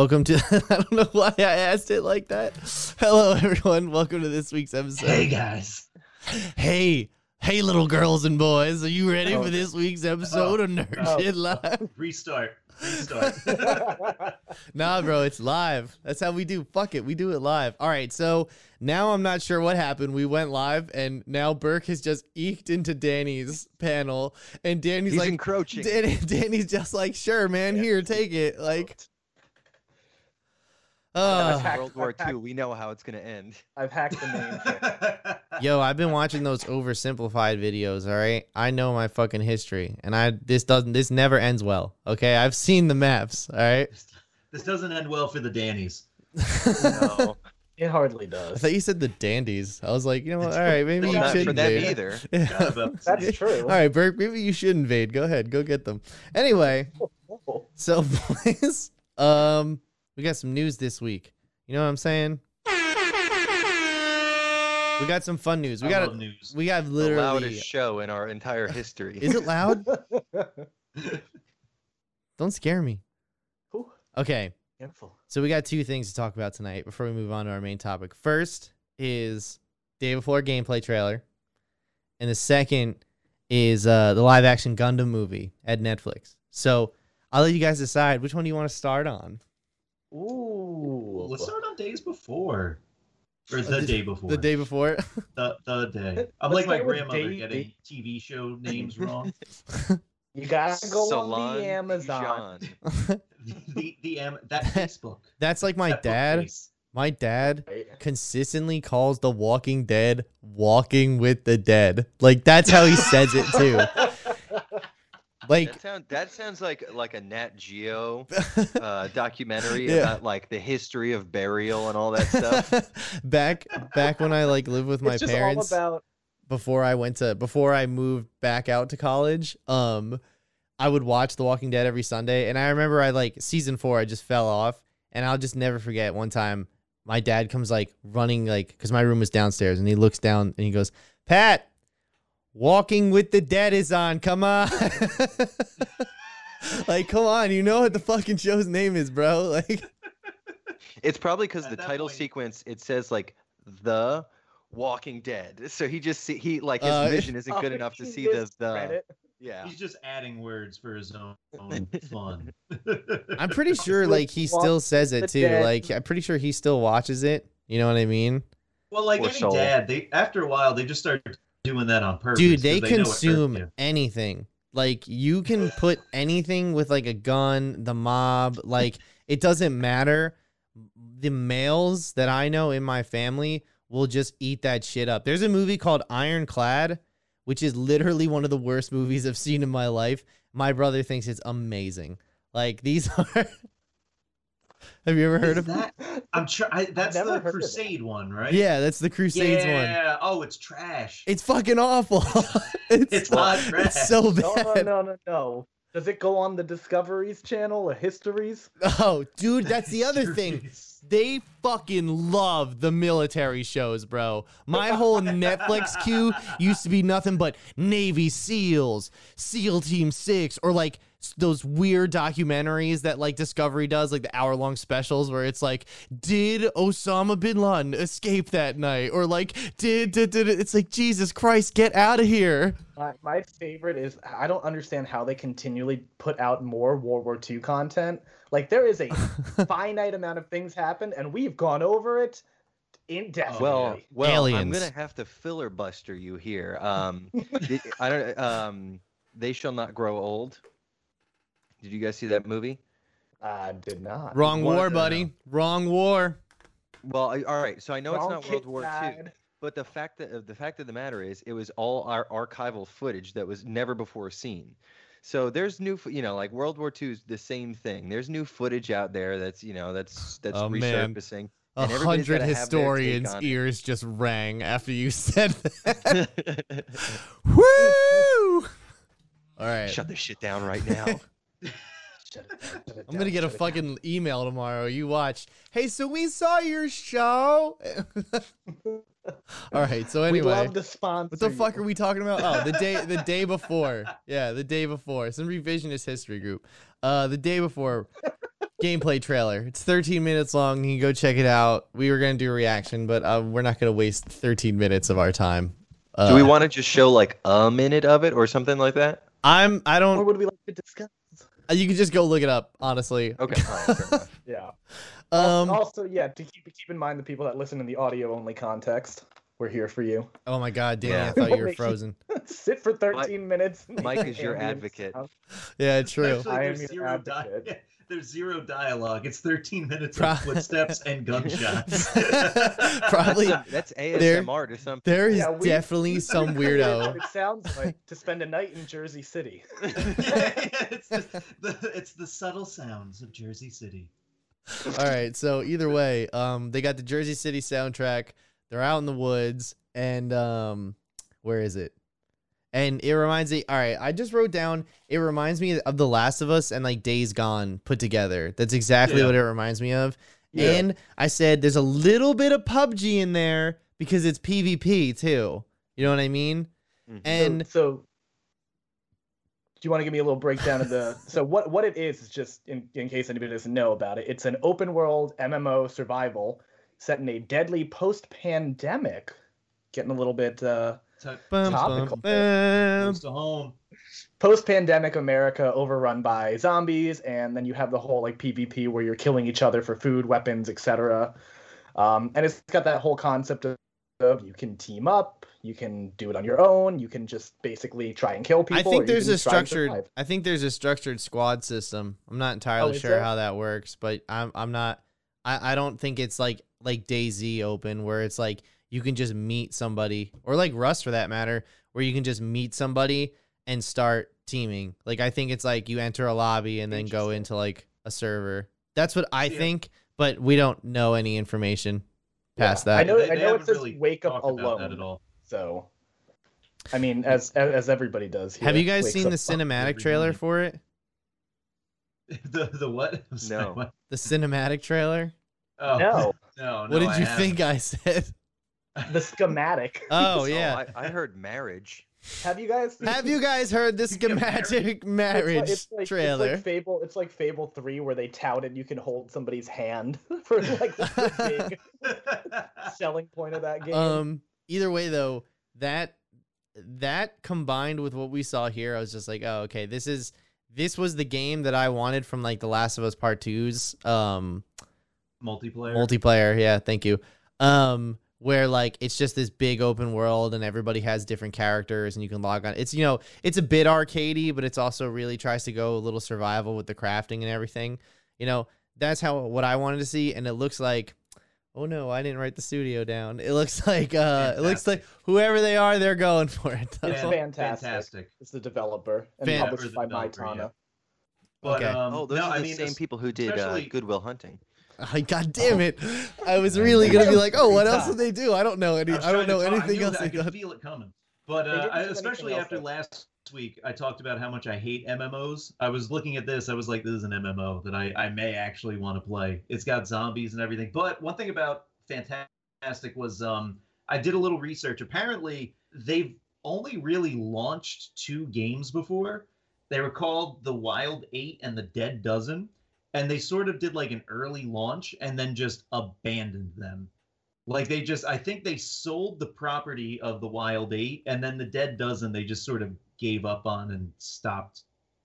Welcome to. I don't know why I asked it like that. Hello, everyone. Welcome to this week's episode. Hey guys. hey, hey, little girls and boys. Are you ready Oh. for this week's episode of Nerd Oh. Shit Live? Restart. Restart. Nah, bro, it's live. That's how we do. Fuck it, we do it live. All right, so now I'm not sure what happened. We went live, and now Burke has just eked into Danny's panel, and Danny's He's like, encroaching. Danny, Danny's just like, sure, man, here, take it. Like, uh, hacked- World War I've II. We know how it's gonna end. I've hacked the name. Yo, I've been watching those oversimplified videos, all right? I know my fucking history and I this doesn't this never ends well. Okay? I've seen the maps, all right? this doesn't end well for the Dannies. No, It hardly does. I does. thought you said the dandies. I was like, you know what? All right, maybe Well, you not should for them invade. either. Yeah. That's true. All right, Burke, maybe you should invade. Go ahead. Go get them. Anyway, so boys, um we got some news this week. You know what I'm saying? We got some fun news. We I got love news. we got literally The loudest show in our entire history. Is it loud? Don't scare me. Ooh, Okay. careful. So we got two things to talk about tonight before we move on to our main topic. First is day before gameplay trailer, and the second is uh, the live action Gundam movie at Netflix. So I'll let you guys decide which one do you want to start on. Ooh. Let's start on days before. Or the Uh, day before. The day before. The, the day. I'm Let's like my grandmother day- getting TV show names wrong. You gotta go Salon on the Amazon. Jean. the the am that Facebook. That's like my that dad. My dad consistently calls The Walking Dead "Walking with the Dead." Like that's how he says it too. Like That, sound, that sounds like like a Nat Geo uh, documentary Yeah. about like the history of burial and all that stuff. back back when I like lived with my it's just parents all about before I went to before I moved back out to college, um I would watch The Walking Dead every Sunday and I remember I like season 4 I just fell off and I'll just never forget one time my dad comes like running like cuz my room was downstairs and he looks down and he goes, "Pat, Walking with the Dead is on. Come on." like, come on, you know what the fucking show's name is, bro. Like It's probably because the title point- sequence it says like the Walking Dead. So he just see, he like his Uh, vision isn't good Oh, enough to see the is the Reddit. yeah. He's just adding words for his own, own fun. I'm pretty sure like he still says it too. Like I'm pretty sure he still watches it. You know what I mean? well, like Poor any soul. dad, they after a while they just start doing that on purpose. Dude, they know it hurts consume anything. Like you can put anything with like a gun, the mob, like it doesn't matter. The males that I know in my family will just eat that shit up. There's a movie called Ironclad, which is literally one of the worst movies I've seen in my life. My brother thinks it's amazing. Like these are Have you ever heard Is of that? I'm try. That's the heard of it. Crusade one, right? Yeah, that's the Crusades one. yeah. Oh, it's trash. It's fucking awful. it's It's not trash. it's so No, no, bad. no, no, no. Does it go on the Discoveries channel or Histories? Oh, dude, that's the other thing. They fucking love the military shows, bro. My whole Netflix queue used to be nothing but Navy SEALs, SEAL Team 6, or like s- those weird documentaries that like Discovery does, like the hour long specials where it's like, did Osama bin Laden escape that night? Or like, did, did, did, it's like, Jesus Christ, get out of here. My, my favorite is I don't understand how they continually put out more World War II content. Like there is a finite amount of things happen, and we've gone over it indefinitely. Well, yeah. well, I'm gonna have to filibuster you here. Um, I don't. Um, they shall not grow old. Did you guys see that movie? I did not. Wrong What, war, buddy. Wrong war. Well, I- all right. So I know Wrong it's not World kid War II, died. but the fact that the fact of the matter is, it was all our archival footage that was never before seen. So there's new, you know, like World War II is the same thing. There's new footage out there that's, you know, that's that's Oh, man. A hundred gotta have their take historians' on it. ears just rang after you said that. Woo! All right. Shut this shit down right now. Shut it down, I'm gonna down, get a shut it down. fucking email tomorrow. You watch. Hey, so we saw your show. All right. So We'd anyway, love to sponsor. what the fuck you. are we talking about? Oh, the day the day before. Yeah, the day before. Some revisionist history group. Uh, the day before. gameplay trailer. It's 13 minutes long. You can go check it out. We were gonna do a reaction, but uh, we're not gonna waste 13 minutes of our time. Uh, Do we want to just show like a minute of it or something like that? I'm. I don't. Or would we like to discuss? You can just go look it up. Honestly. Okay. all right. Yeah. Um. also, yeah, to keep keep in mind the people that listen in the audio only context, we're here for you. Oh my God, Danny! Yeah. I thought you were frozen. Sit for 13 minutes. Mike is your advocate. sound. Yeah, true. Actually, I am your zero di- advocate. There's zero dialogue. It's 13 minutes Pro- of footsteps and gunshots. Probably That's There- ASMR to some. there is Yeah, we- definitely some weirdo. It sounds like to spend a night in Jersey City. yeah, it's, just the, it's the subtle sounds of Jersey City. All right. So either way, um, they got the Jersey City soundtrack. They're out in the woods, and um, where is it? And it reminds me. All right, I just wrote down. It reminds me of The Last of Us and like Days Gone put together. That's exactly Yeah. what it reminds me of. Yeah. And I said there's a little bit of PUBG in there because it's PvP too. You know what I mean? Mhm. And so, so do you want to give me a little breakdown of the so what what it is is just in, in case anybody doesn't know about it it's an open world mmo survival set in a deadly post-pandemic getting a little bit uh T- Bum, Topical. bum, bum. close to home. post-pandemic america overrun by zombies and then you have the whole like pvp where you're killing each other for food weapons etc um, and it's got that whole concept of, of you can team up you can do it on your own you can just basically try and kill people I think you there's a structured. I think there's a structured squad system. I'm not entirely Oh, sure there? how that works, but I'm I'm not. I I don't think it's like like DayZ open where it's like you can just meet somebody or like Rust for that matter where you can just meet somebody and start teaming. Like I think it's like you enter a lobby and then go into like a server. That's what I Yeah. think, but we don't know any information past Yeah, I know- They- they know it says really wake up talked about that alone. at all. So, I mean, as as, as everybody does. Have you guys seen the cinematic trailer morning. for it? the the what? Sorry, No. what? The cinematic trailer? Oh, No, no, no. what did I you haven't. think I said? The schematic. Oh yeah. I, I heard marriage. Have you guys? Have you guys heard the You get married. schematic It's marriage like- it's like, trailer? It's like Fable. It's like Fable Three, where they touted you can hold somebody's hand for like the big selling point of that game. um, either way though, that that combined with what we saw here, I was just like, oh, okay, this is this was the game that I wanted from like The Last of Us Part 2's um Multiplayer. multiplayer. Yeah, thank you. Um, where like it's just this big open world and everybody has different characters and you can log on. It's you know it's a bit arcadey, but it's also really tries to go a little survival with the crafting and everything. You know that's how what I wanted to see, and it looks like. Oh no, I didn't write the studio down. It looks like uh it looks like whoever they are, they're going for it. It's fantastic. Fantastic. It's the developer and Fan- published by developer, yeah. But, Okay. um, oh, those no, are I the mean, same people who did uh, Goodwill Hunting. Ay, God damn it! I was really gonna be like, oh, what else did they do? I don't know any. was I don't know talk- I anything knew else that- they I could feel it coming. But uh, I, especially after though. last week, I talked about how much I hate MMOs. I was looking at this. I was like, this is an MMO that I, I may actually want to play. It's got zombies and everything. But one thing about Fntastic was um, I did a little research. Apparently, they've only really launched two games before. They were called The Wild Eight and The Dead Dozen. And they sort of did like an early launch and then just abandoned them. Like they just, I think they sold the property of the Wild Eight, and then the Dead Dozen they just sort of gave up on and stopped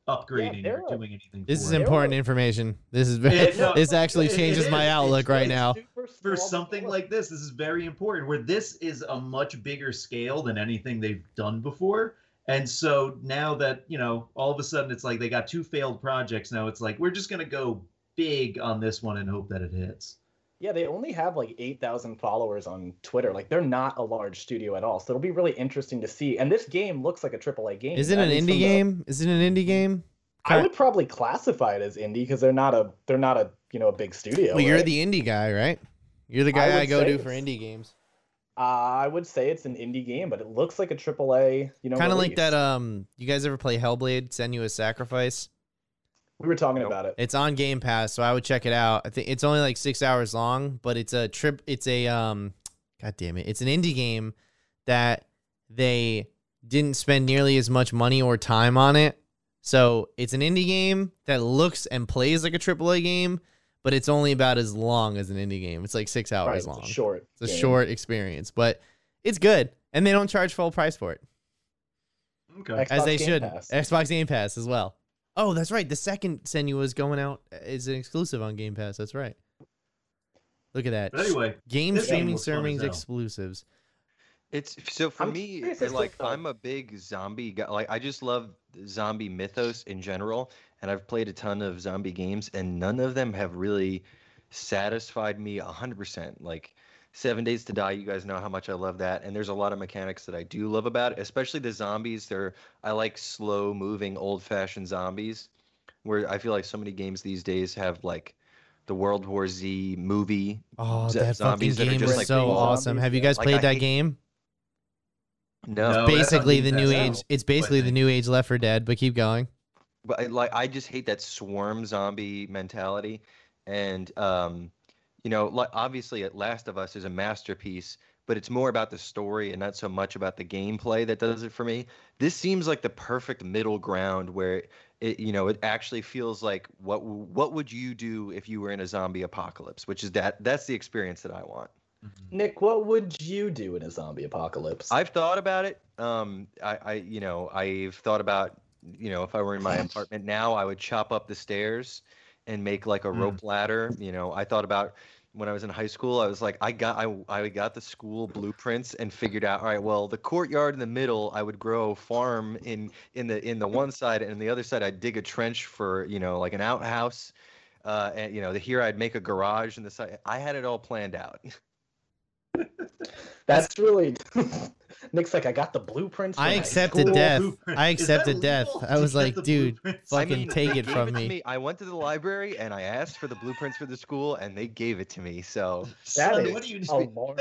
upgrading they're or doing anything. This for is it. important information. This is very. Yeah, no, this actually it- it changes is. my It's outlook right really now. For something developer. like this. This is very important. Where this is a much bigger scale than anything they've done before. And so now that, you know, all of a sudden it's like they got two failed projects. Now it's like we're just gonna go big on this one and hope that it hits. Yeah, they only have like 8,000 followers on Twitter. Like, they're not a large studio at all. So it'll be really interesting to see. And this game looks like a AAA game. Is it an indie from the- game? Is it an indie game? I would probably classify it as indie because they're not a they're not a you know a big studio. Well, you're the indie guy, right? You're the I guy I, would go say to for indie games. Uh, I would say it's an indie game, but it looks like a AAA. You know, Kind of like that. Um, you guys ever play Hellblade: Senua's Sacrifice? We were talking Nope. about it. It's on Game Pass, so I would check it out. I think it's only like six hours long, but it's a trip. It's a um, god damn it, it's an indie game that they didn't spend nearly as much money or time on it. So it's an indie game that looks and plays like a AAA game, but it's only about as long as an indie game. It's like six Right, hours it's a long. short. It's a game. short experience, but it's good, and they don't charge full price for it, Okay. as Xbox they Game should. Pass. Xbox Game Pass as well. Oh, that's right. The second Senua is going out is an exclusive on Game Pass. That's right. Look at that. But anyway, Game this game streaming looks servings exclusives. It's so for I'm me, curious I as to, like I'm a big zombie guy. Like I just love zombie mythos in general, and I've played a ton of zombie games, and none of them have really satisfied me hundred percent. Like Seven Days to Die, you guys know how much I love that, and there's a lot of mechanics that I do love about it, especially the zombies. They're I like slow moving, old fashioned zombies, where I feel like so many games these days have like the World War Z movie. Oh, Z- that fucking zombies that are game just is like so awesome. zombies, Have you guys Like, played I that hate- game? No, No. but- that's on basically Game the new now, age. It's I basically the new age Left 4 Dead. But keep going. But I, like I just hate that swarm zombie mentality, and um, you know, like obviously, Last of Us is a masterpiece, but it's more about the story and not so much about the gameplay that does it for me. This seems like the perfect middle ground where it, you know, it actually feels like what what would you do if you were in a zombie apocalypse? Which is that that's the experience that I want. Nick, what would you do in a zombie apocalypse? I've thought about it. Um, I, I, you know, I've thought about, you know, if I were in my apartment now, I would chop up the stairs and make like a Mm. rope ladder. You know, I thought about when I was in high school. I was like, I got, I, I got the school blueprints and figured out, all right, well, the courtyard in the middle, I would grow farm in, in the, in the one side, and the other side, I'd dig a trench for, you know, like an outhouse. Uh, and you know, the here I'd make a garage, and the side, I had it all planned out. That's really. Nick's like, I got the blueprints. I accepted school." death. Blueprint. I Is that accepted death. legal I was get like, dude, blueprints? fuck- I Fucking mean, take it from to me. I went to the library and I asked for the blueprints for the school, and they gave it to me. So That Son, is what do you a lore.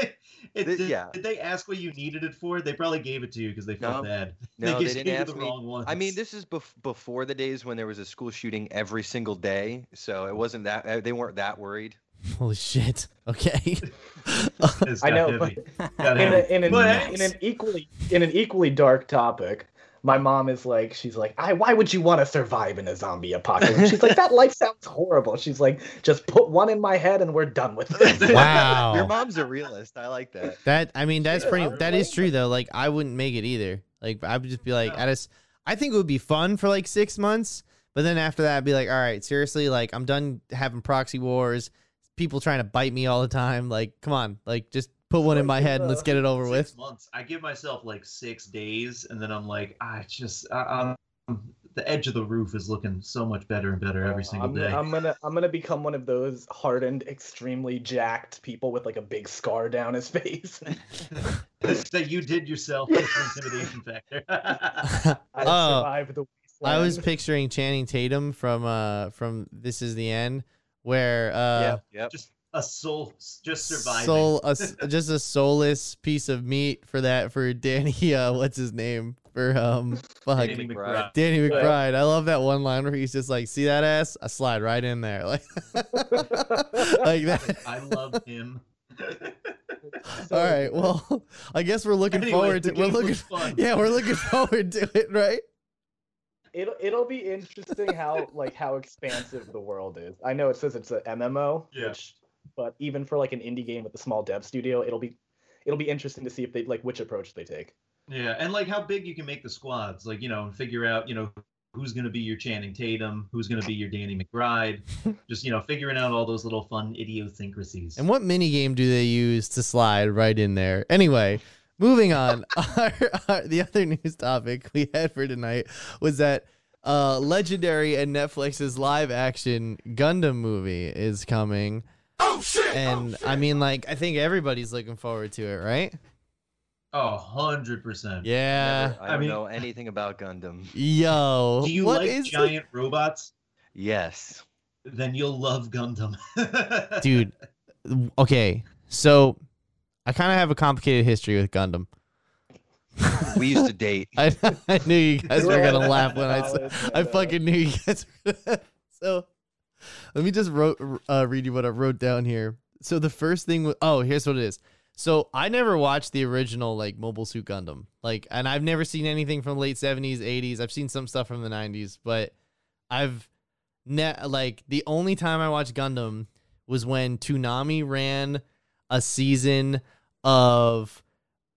It, did, yeah. did they ask what you needed it for? They probably gave it to you because they felt No. bad. no, they they didn't ask the me. wrong ones. I mean, this is bef- before the days when there was a school shooting every single day, so it wasn't that uh, they weren't that worried. Holy shit. Okay. I know, but in, a, in, an, But in an equally in an equally dark topic, my mom is like, she's like, I why would you want to survive in a zombie apocalypse? She's like, that life sounds horrible. She's like, just put one in my head and we're done with it. Wow. Your mom's a realist. I like that. That I mean, that's pretty. That is true though. Like I wouldn't make it either. Like I would just be like, No. I just, I think it would be fun for like six months, but then after that, I'd be like, all right, seriously, like I'm done having proxy wars, people trying to bite me all the time. Like, come on, like just put one in my head and let's get it over with. months. I give myself like six days, and then I'm like, I just, I, I'm, the edge of the roof is looking so much better and better every single I'm, day. I'm gonna I'm gonna become one of those hardened, extremely jacked people with like a big scar down his face. that you did yourself as an intimidation factor. I Oh, survived the I was picturing Channing Tatum from uh from This Is the End, where uh yep, yep. just a soul, just surviving. soul a s just a soulless piece of meat for that for Danny uh what's his name for um fuck Danny Danny McBride. Danny McBride. I love that one line where he's just like, "See that ass? I slide right in there." Like, like that. I love him. So- All right. Well, I guess we're looking Anyway, forward the to. We're looking. was fun. Yeah, we're looking forward to it, right? It'll it'll be interesting how like how expansive the world is. I know it says it's a MMO, Yeah. which, but even for like an indie game with a small dev studio, it'll be it'll be interesting to see if they like which approach they take. Yeah, and like how big you can make the squads, like you know, and figure out, you know, who's going to be your Channing Tatum, who's going to be your Danny McBride, just you know, figuring out all those little fun idiosyncrasies. And what mini game do they use to slide right in there? Anyway, moving on. our, our- the other news topic we had for tonight was that uh, Legendary and Netflix's live action Gundam movie is coming. Oh shit! And I mean, like, I think everybody's looking forward to it, right? Oh, 100%. Yeah. Never- I I don't mean- know anything about Gundam. Yo. Do you what like is the- giant robots? Yes. Then you'll love Gundam. dude? Okay, so I kind of have a complicated history with Gundam. We used to date. I, I knew you guys were gonna laugh when I said. I fucking knew you guys. So, let me just wrote, uh, read you what I wrote down here. So the first thing, wa- oh, here's what it is. So I never watched the original like Mobile Suit Gundam. Like and I've never seen anything from the late 70s, 80s. I've seen some stuff from the 90s, but I've ne- like the only time I watched Gundam was when Toonami ran a season of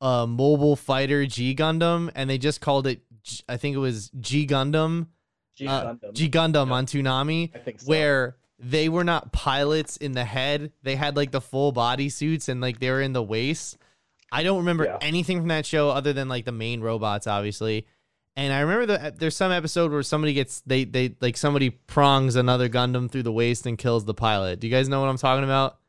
uh Mobile Fighter G Gundam and they just called it G- I think it was G Gundam. G uh, Gundam. G Gundam Yeah. on Toonami I think so. where they were not pilots in the head. They had like the full body suits and like they were in the waist. I don't remember Yeah. anything from that show other than like the main robots, obviously. And I remember that there's some episode where somebody gets they they like somebody prongs another Gundam through the waist and kills the pilot. Do you guys know what I'm talking about?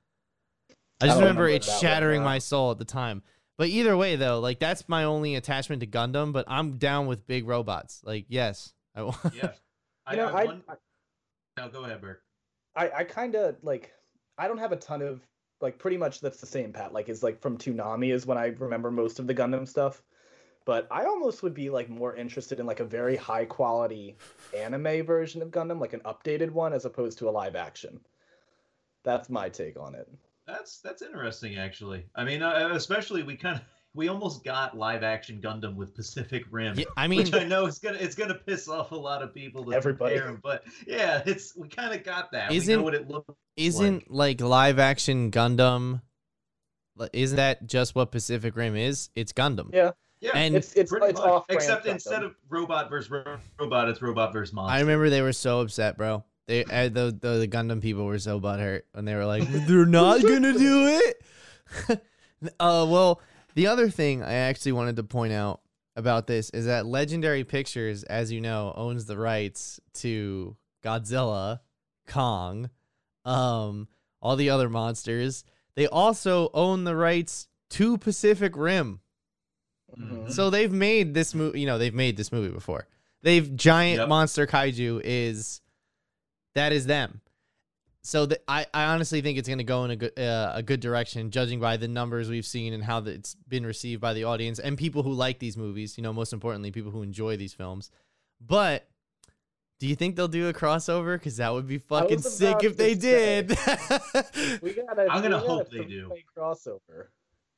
I just don't remember, remember it shattering my soul at the time. But either way, though, like that's my only attachment to Gundam. But I'm down with big robots. Like yes, I want. Yeah. I, you know, I, I, one- no, go ahead, Bert. I, I kind of like I don't have a ton of like pretty much that's the same Pat like is like from Toonami is when I remember most of the Gundam stuff. But I almost would be like more interested in like a very high quality anime version of Gundam, like an updated one as opposed to a live action. That's my take on it. That's that's interesting, actually. I mean, uh, especially we kind of we almost got live action Gundam with Pacific Rim. Yeah, I mean, which I know it's gonna it's gonna piss off a lot of people to Everybody. compare 'em, but yeah, it's we kind of got that. we Isn't- know what it looks isn't like live action Gundam? Isn't that just what Pacific Rim is? It's Gundam. Yeah. Yeah, And- It's it's it's off Except instead Gundam. of robot versus ro- robot, it's robot versus monster. I remember they were so upset, bro. They uh, the, the the Gundam people were so butthurt when they were like, "They're not gonna do it." uh, well, the other thing I actually wanted to point out about this is that Legendary Pictures, as you know, owns the rights to Godzilla, Kong, um, all the other monsters. They also own the rights to Pacific Rim. Mhm. So they've made this movie. You know, they've made this movie before. They've giant Yep. monster kaiju is that is them. So the, I I honestly think it's going to go in a good uh, a good direction, judging by the numbers we've seen and how the, it's been received by the audience and people who like these movies. You know, most importantly, people who enjoy these films. But do you think they'll do a crossover? Because that would be fucking sick if they say. did. We gotta, I'm gonna gotta hope they do. crossover.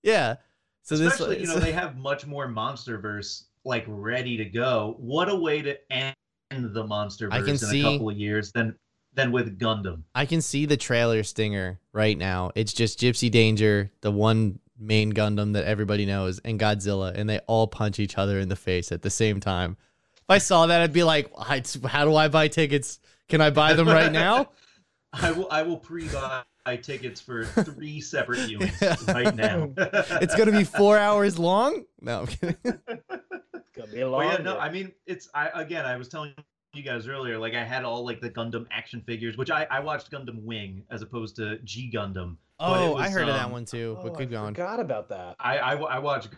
yeah. So Especially, this you know, they have much more MonsterVerse like ready to go. What a way to end the monster I can in see- a couple of years than than with Gundam. I can see the trailer stinger right now. It's just Gypsy Danger, the one main Gundam that everybody knows, and Godzilla, and they all punch each other in the face at the same time. If I saw that, I'd be like, "How do I buy tickets? Can I buy them right now?" I will I will pre-buy tickets for three separate viewings right now. it's gonna be four hours long. No, I'm kidding. It's gonna be a long. Well, yeah, no, I mean, it's I again. I was telling you guys earlier, like I had all like the Gundam action figures, which I I watched Gundam Wing as opposed to G Gundam. But it Oh, I was, heard of that um, one too. oh, But I keep going. forgot about that. I, I I watched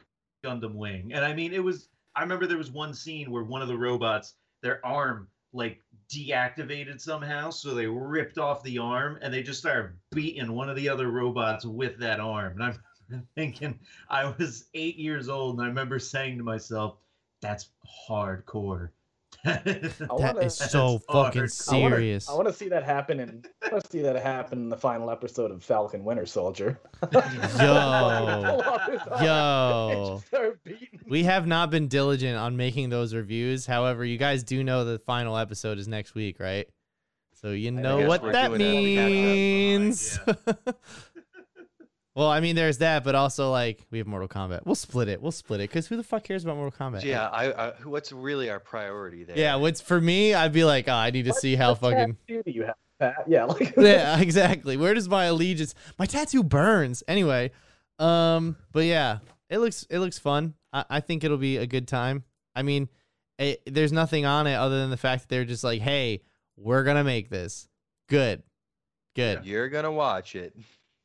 Gundam Wing, and I mean, it was. I remember there was one scene where one of the robots, their arm like deactivated somehow, so they ripped off the arm, and they just started beating one of the other robots with that arm. And I'm thinking, I was eight years old, and I remember saying to myself, "That's hardcore." I That wanna- is so fucking I I serious. I want to see that happen and I want to see that happen in the final episode of Falcon Winter Soldier. Yo. Yo. Just start beating. We have not been diligent on making those reviews. However, you guys do know the final episode is next week, right? So you know what that doing that means. Well, I mean, there's that, but also like we have Mortal Kombat. We'll split it. We'll split it because who the fuck cares about Mortal Kombat? Yeah, I, I what's really our priority there? Yeah. What's for me? I'd be like, oh, I need to What- see how what fucking. tattoo do you have? Pat? Yeah, like yeah, exactly. Where does my allegiance? My tattoo burns. Anyway, um, but yeah, it looks it looks fun. I, I think it'll be a good time. I mean, it, there's nothing on it other than the fact that they're just like, hey, we're gonna make this good, good. You're gonna watch it.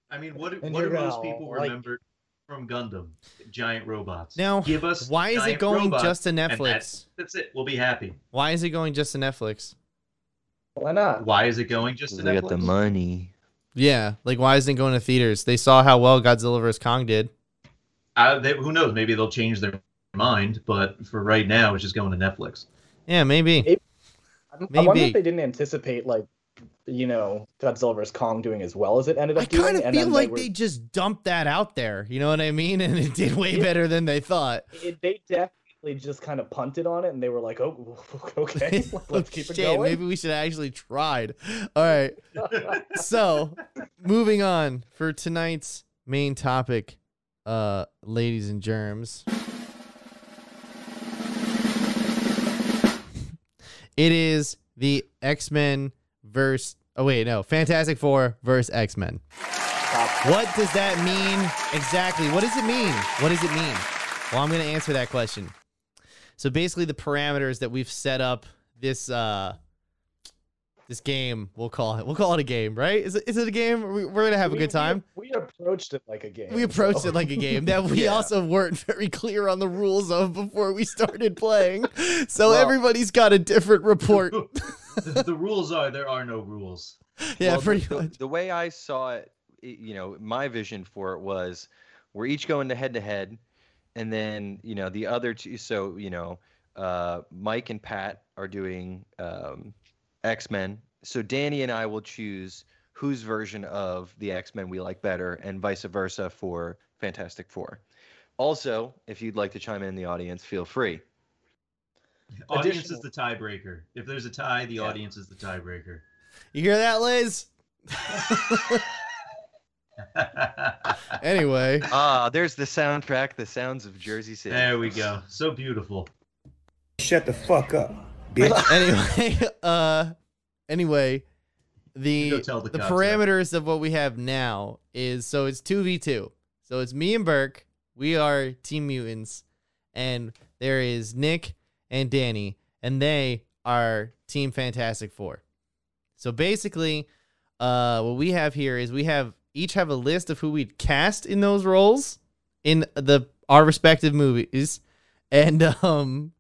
I mean, what do, And what do most gonna people like- remember from Gundam? Giant robots. Now, give us. Why is it going just to Netflix? That's, that's it. We'll be happy. Why is it going just to Netflix? why not? Why is it going just to They Netflix? got the money. Yeah, like why isn't it going to theaters? They saw how well Godzilla vs Kong did. Uh, they, who knows? Maybe they'll change their mind. But for right now, it's just going to Netflix. Yeah, maybe. I wonder if they didn't anticipate like you know, Godzilla vs Kong doing as well as it ended up I doing. kind of feel like were- they just dumped that out there. You know what I mean? And it did way Yeah. better than they thought. it, they definitely just kind of punted on it, and they were like, "Oh, okay, let's keep it going." Maybe we should have actually tried. All right. So, moving on for tonight's main topic, uh, ladies and germs. It is the X Men verse. Oh wait, no, Fantastic Four versus X Men. What does that mean exactly? What does it mean? What does it mean? Well, I'm going to answer that question. So basically, the parameters that we've set up this uh this game, we'll call it. We'll call it a game, right? Is it, is it a game? We- We're gonna have a good time. We, we approached it like a game. We approached so- it like a game that we Yeah. also weren't very clear on the rules of before we started playing. So Well- everybody's got a different report. the, the rules are there are no rules. Yeah, Well, the- pretty the, much. The way I saw it, you know, my vision for it was we're each going to head to head, and then you know the other two. So you know, uh, Mike and Pat are doing um, X Men. So Danny and I will choose whose version of the X Men we like better, and vice versa for Fantastic Four. Also, if you'd like to chime in in the audience, feel free. Audience is the tiebreaker. If there's a tie, the Yeah. audience is the tiebreaker. You hear that, Liz? Anyway, Ah, there's the soundtrack, the sounds of Jersey City. there we go. So beautiful. Shut the fuck up, bitch. anyway, uh, anyway, the the the cops parameters of what we have now is so it's two v two. So it's me and Burke. We are Team Mutants, and there is Nick and Danny, and they are Team Fantastic Four. So basically, uh, what we have here is we have each have a list of who we'd cast in those roles in the our respective movies, and um,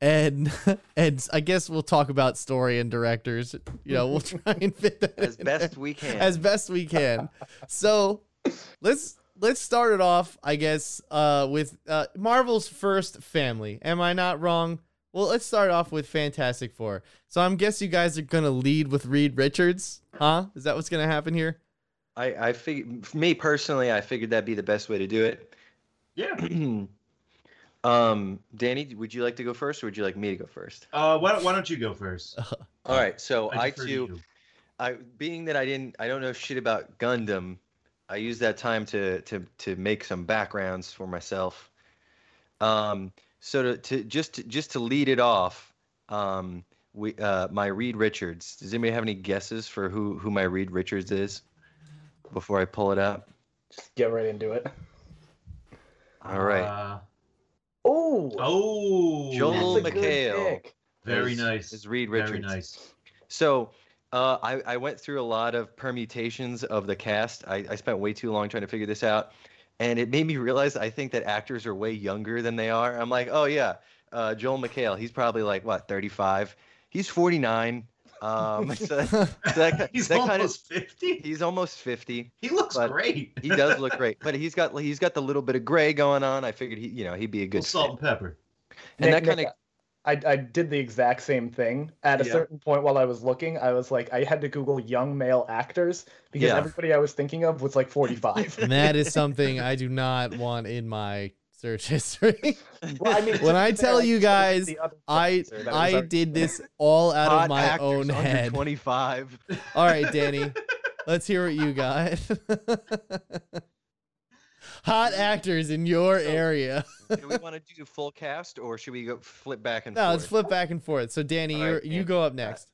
and and I guess we'll talk about story and directors. You know, we'll try and fit that As in best there we can. as best we can. So let's let's start it off, I guess, uh, with uh, Marvel's first family. Am I not wrong? Well, let's start off with Fantastic Four. So I'm guess you guys are gonna lead with Reed Richards, huh? Is that what's gonna happen here? I, I fig- me personally, I figured that'd be the best way to do it. Yeah. um, Danny, would you like to go first, or would you like me to go first? Uh, why, why don't you go first? All right. So I, defer to too, you. I being that I didn't, I don't know shit about Gundam. I used that time to to to make some backgrounds for myself. Um, so to, to just to, just to lead it off, um, we uh, my Reed Richards. Does anybody have any guesses for who who my Reed Richards is? Before I pull it up. Just get right into it. All right. Uh, Oh, oh, Joel that's a good McHale. Very is- nice. Is Reed Richards? Very nice. So uh, I, I went through a lot of permutations of the cast. I, I spent way too long trying to figure this out. And it made me realize I think that actors are way younger than they are. I'm like, oh, yeah, uh, Joel McHale, he's probably like, what, 35? He's 49. Um, so that, so that, He's that kind of, almost fifty. he's almost 50. He looks great. He does look great, but he's got he's got the little bit of gray going on. I figured he, you know, he'd be a Little good salt and pepper. And Nick- that kind of Nick, I, I did the exact same thing. At a Yeah. certain point while I was looking, I was like, I had to Google young male actors because Yeah. everybody I was thinking of was like 45. And that is something I do not want in my search history. well, I mean, When I tell you guys, I sir, that was I our- did this all out of my actors own under head. 25. All right, Danny. Let's hear what you got. Hot actors in your So- area. do we want to do full cast or should we go flip back and forth? No, let's flip back and forth. So Danny, All you're, you go up next.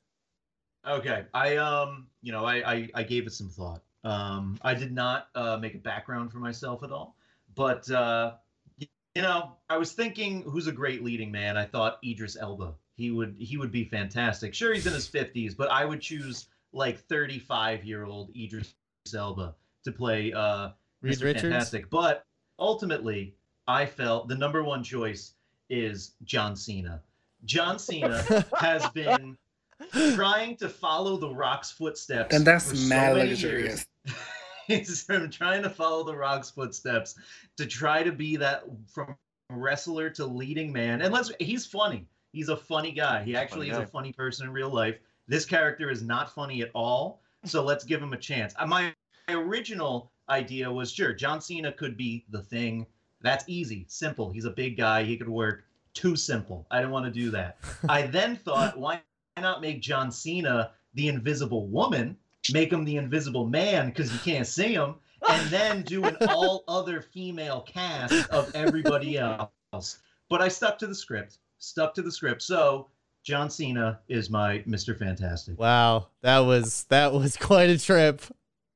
Okay, I um, you know, I I, I gave it some thought. Um, I did not uh, make a background for myself at all, but uh, you know, I was thinking, who's a great leading man? I thought Idris Elba. He would he would be fantastic. Sure, he's in his fifties, but I would choose like thirty five year old Idris Elba to play uh, Reed Mr. Richards. Fantastic. But ultimately, I felt the number one choice is John Cena. John Cena has been trying to follow the Rock's footsteps. And that's for so mad many luxurious. years. He's been trying to follow the Rock's footsteps to try to be that from wrestler to leading man. And let's he's funny. He's a funny guy. He actually is guy. a funny person in real life. This character is not funny at all, so let's give him a chance. Uh, My original idea was sure John Cena could be the thing. That's easy, simple. He's a big guy. He could work. Too simple. I didn't want to do that. I then thought, why not make John Cena the Invisible Woman? Make him the Invisible Man because you can't see him, and then do an all other female cast of everybody else. But I stuck to the script. Stuck to the script. So John Cena is my Mr. Fantastic. Wow, that was that was quite a trip.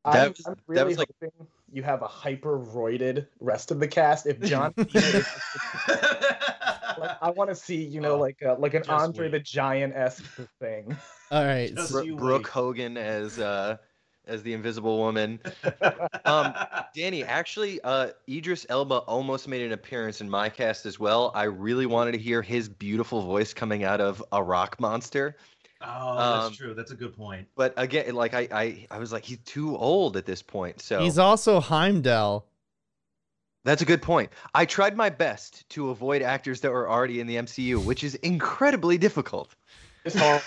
That I'm, was- I'm that really was like- hoping you have a hyper roided rest of the cast. If John is like, I want to see, you know, Oh, like a, like an Andre wait. the Giant esque thing. All right, Just- so- Brooke wait. Hogan as uh, as the Invisible Woman. Um, Danny, actually, uh, Idris Elba almost made an appearance in my cast as well. I really wanted to hear his beautiful voice coming out of a rock monster. Oh, that's um, true. That's a good point. But again, like I, I, I was like, he's too old at this point. So he's also Heimdall. that's a good point. I tried my best to avoid actors that were already in the MCU, which is incredibly difficult.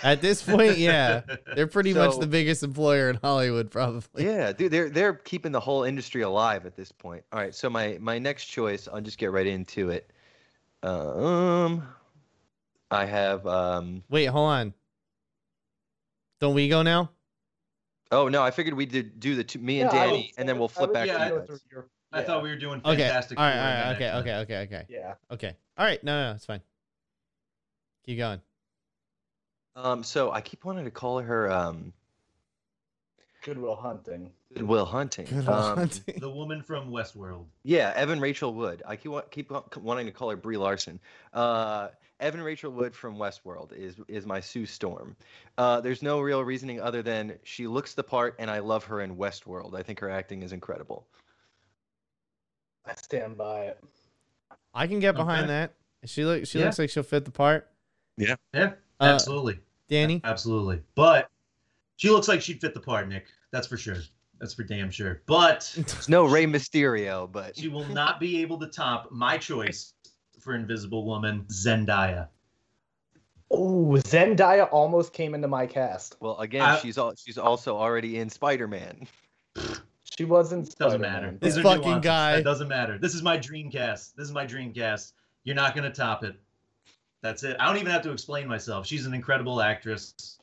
At this point, yeah, they're pretty much the biggest employer in Hollywood, probably. Yeah, dude, they're they're keeping the whole industry alive at this point. All right, so my my next choice, I'll just get right into it. Um, I have um. Wait, hold on. Don't we go now? Oh no, I figured we did do the two, me and Yeah, Danny, was- and then we'll flip was back yeah, to gonna you go guys. I thought we were doing Okay. fantastic. All right. Four All and Okay. after Okay. Okay. Okay. Yeah. Okay. All right. No, no, it's fine. Keep going. Um, so I keep wanting to call her um Goodwill Hunting. Goodwill Hunting. Good old Um, hunting. The woman from Westworld. Yeah, Evan Rachel Wood. I keep keep wanting to call her Brie Larson. Uh, Evan Rachel Wood from Westworld is is my Sue Storm. Uh, there's no real reasoning other than she looks the part, and I love her in Westworld. I think her acting is incredible. I stand by it. I can get behind Okay. that. She look. She Yeah. looks like she'll fit the part. Yeah, Uh, absolutely. Danny. Absolutely. But she looks like she'd fit the part, Nick. That's for sure. That's for damn sure. But no Rey Mysterio, but she will not be able to top my choice for Invisible Woman, Zendaya. Oh, Zendaya almost came into my cast. well, again, I- she's al- she's also already in Spider Man. She wasn't. Doesn't Spider-Man. matter. This These are fucking nuances. guy. It doesn't matter. This is my dream cast. This is my dream cast. You're not gonna top it. That's it. I don't even have to explain myself. She's an incredible actress,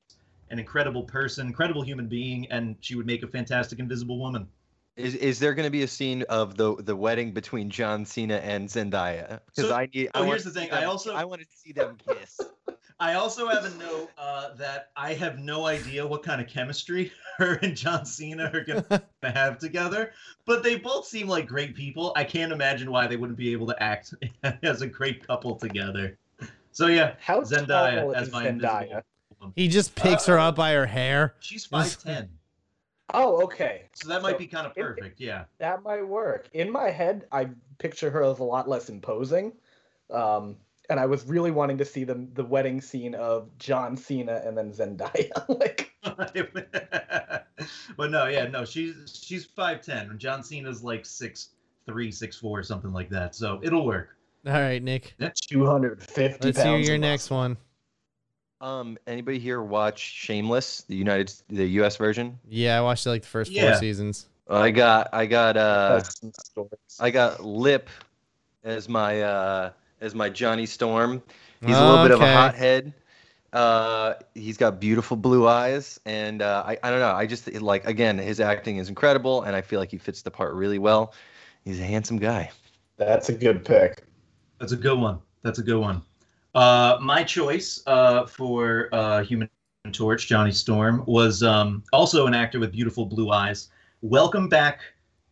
an incredible person, incredible human being, and she would make a fantastic Invisible Woman. Is is there going to be a scene of the the wedding between John Cena and Zendaya? Because So- I need. I oh, want here's to the see thing, I them- also- I want to see them kiss. I also have a note uh, that I have no idea what kind of chemistry her and John Cena are gonna have together, but they both seem like great people. I can't imagine why they wouldn't be able to act as a great couple together. So yeah, How Zendaya as my Zendaya? Invisible He just picks her up by her hair. She's five ten, Oh, okay. so that might So be kind of it- perfect. Yeah. That might work. In my head, I picture her as a lot less imposing. Um, and I was really wanting to see the the wedding scene of John Cena and then Zendaya. like, but no, yeah, no, she's she's five ten. and John Cena's like six three, six four, something like that. So it'll work. All right, Nick. 250 Let's hear your next muscle. one. Um, anybody here watch Shameless, the United, the U.S. version? Yeah, I watched like the first four seasons. I got, I got, uh, That's some stories. I got Lip as my, uh, as my Johnny Storm. He's a little bit of a hothead. Uh, he's got beautiful blue eyes, and uh, I, I don't know. I just like again, his acting is incredible, and I feel like he fits the part really well. He's a handsome guy. That's a good pick. That's a good one. That's a good one. Uh, my choice uh, for uh, Human Torch, Johnny Storm, was um, also an actor with beautiful blue eyes. Welcome back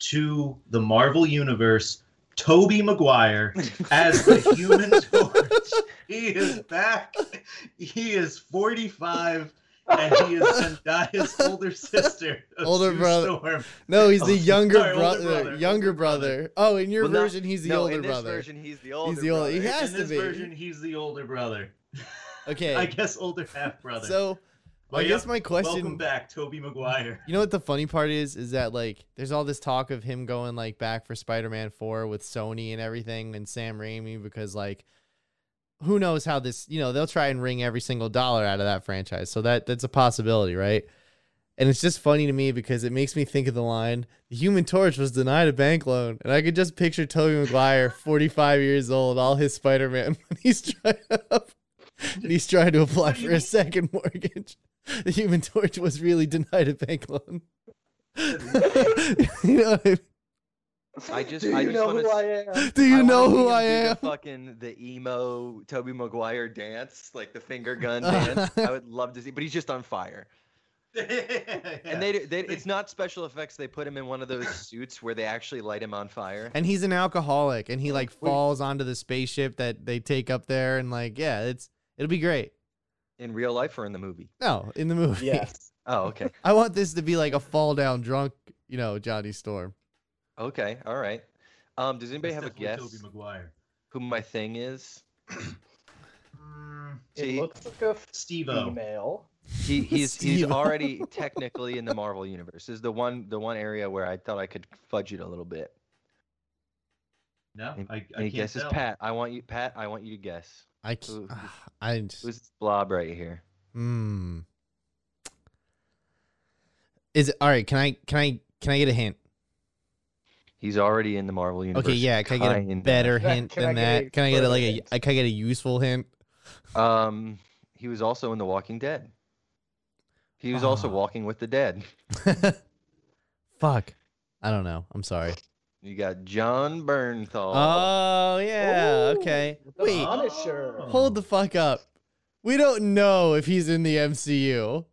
to the Marvel Universe, Tobey Maguire as the Human Torch. He is back. He is 45, and he is Zendaya's older sister. Older Sue brother. Storm. No, he's Oh, the younger sorry, older brother. brother, Younger brother. brother. Oh, in your Well, no- version, he's the no, older in this brother. version, he's the older. the older- he brother. has In to this be. version, he's the older brother. Okay. I guess older half brother. So, Well, I yeah, guess my question. Welcome back, Tobey Maguire. You know what the funny part is? Is that like there's all this talk of him going like back for Spider-Man 4 with Sony and everything and Sam Raimi because like who knows how this, you know, they'll try and wring every single dollar out of that franchise. So that that's a possibility, right? And it's just funny to me because it makes me think of the line, the human torch was denied a bank loan. And I could just picture Tobey Maguire, 45 years old, all his Spider-Man when he's trying to and he's trying to apply for a second mortgage. The human torch was really denied a bank loan. you know I mean? I just, Do I you just know wanna who s- I am? Do you I know wanna see who him I do am? The fucking the emo Tobey Maguire dance, like the finger gun dance. I would love to see, but he's just on fire. And they, they, it's not special effects. They put him in one of those suits where they actually light him on fire. And he's an alcoholic and he like Wait. falls onto the spaceship that they take up there and like yeah, it's it'll be great. In real life or in the movie? No, in the movie. Yes. Oh, okay. I want this to be like a fall down drunk, you know, Johnny Storm. Okay. All right. Um, does anybody That's have a guess Tobey Maguire. who my thing is? Mm, See, It looks like a Steve-O. female. he, he's he's Steve-O. already technically in the Marvel universe. This is the one the one area where I thought I could fudge it a little bit. No, Any, I, I any can't guesses, tell. Pat? I want you, Pat. I want you to guess. I c- Who- ah, I just, Who's this blob right here? hmm. Is it all right? Can I can I can I get a hint? He's already in the Marvel universe. Okay, yeah. Can I get a better hint can than that? Can I get a, like a can I get a useful hint? Um, he was also in The Walking Dead. He was also walking with the dead. Fuck. I don't know. I'm sorry. You got Jon Bernthal. Oh yeah. Ooh, Okay. Wait. Punisher. Hold the fuck up. We don't know if he's in the MCU.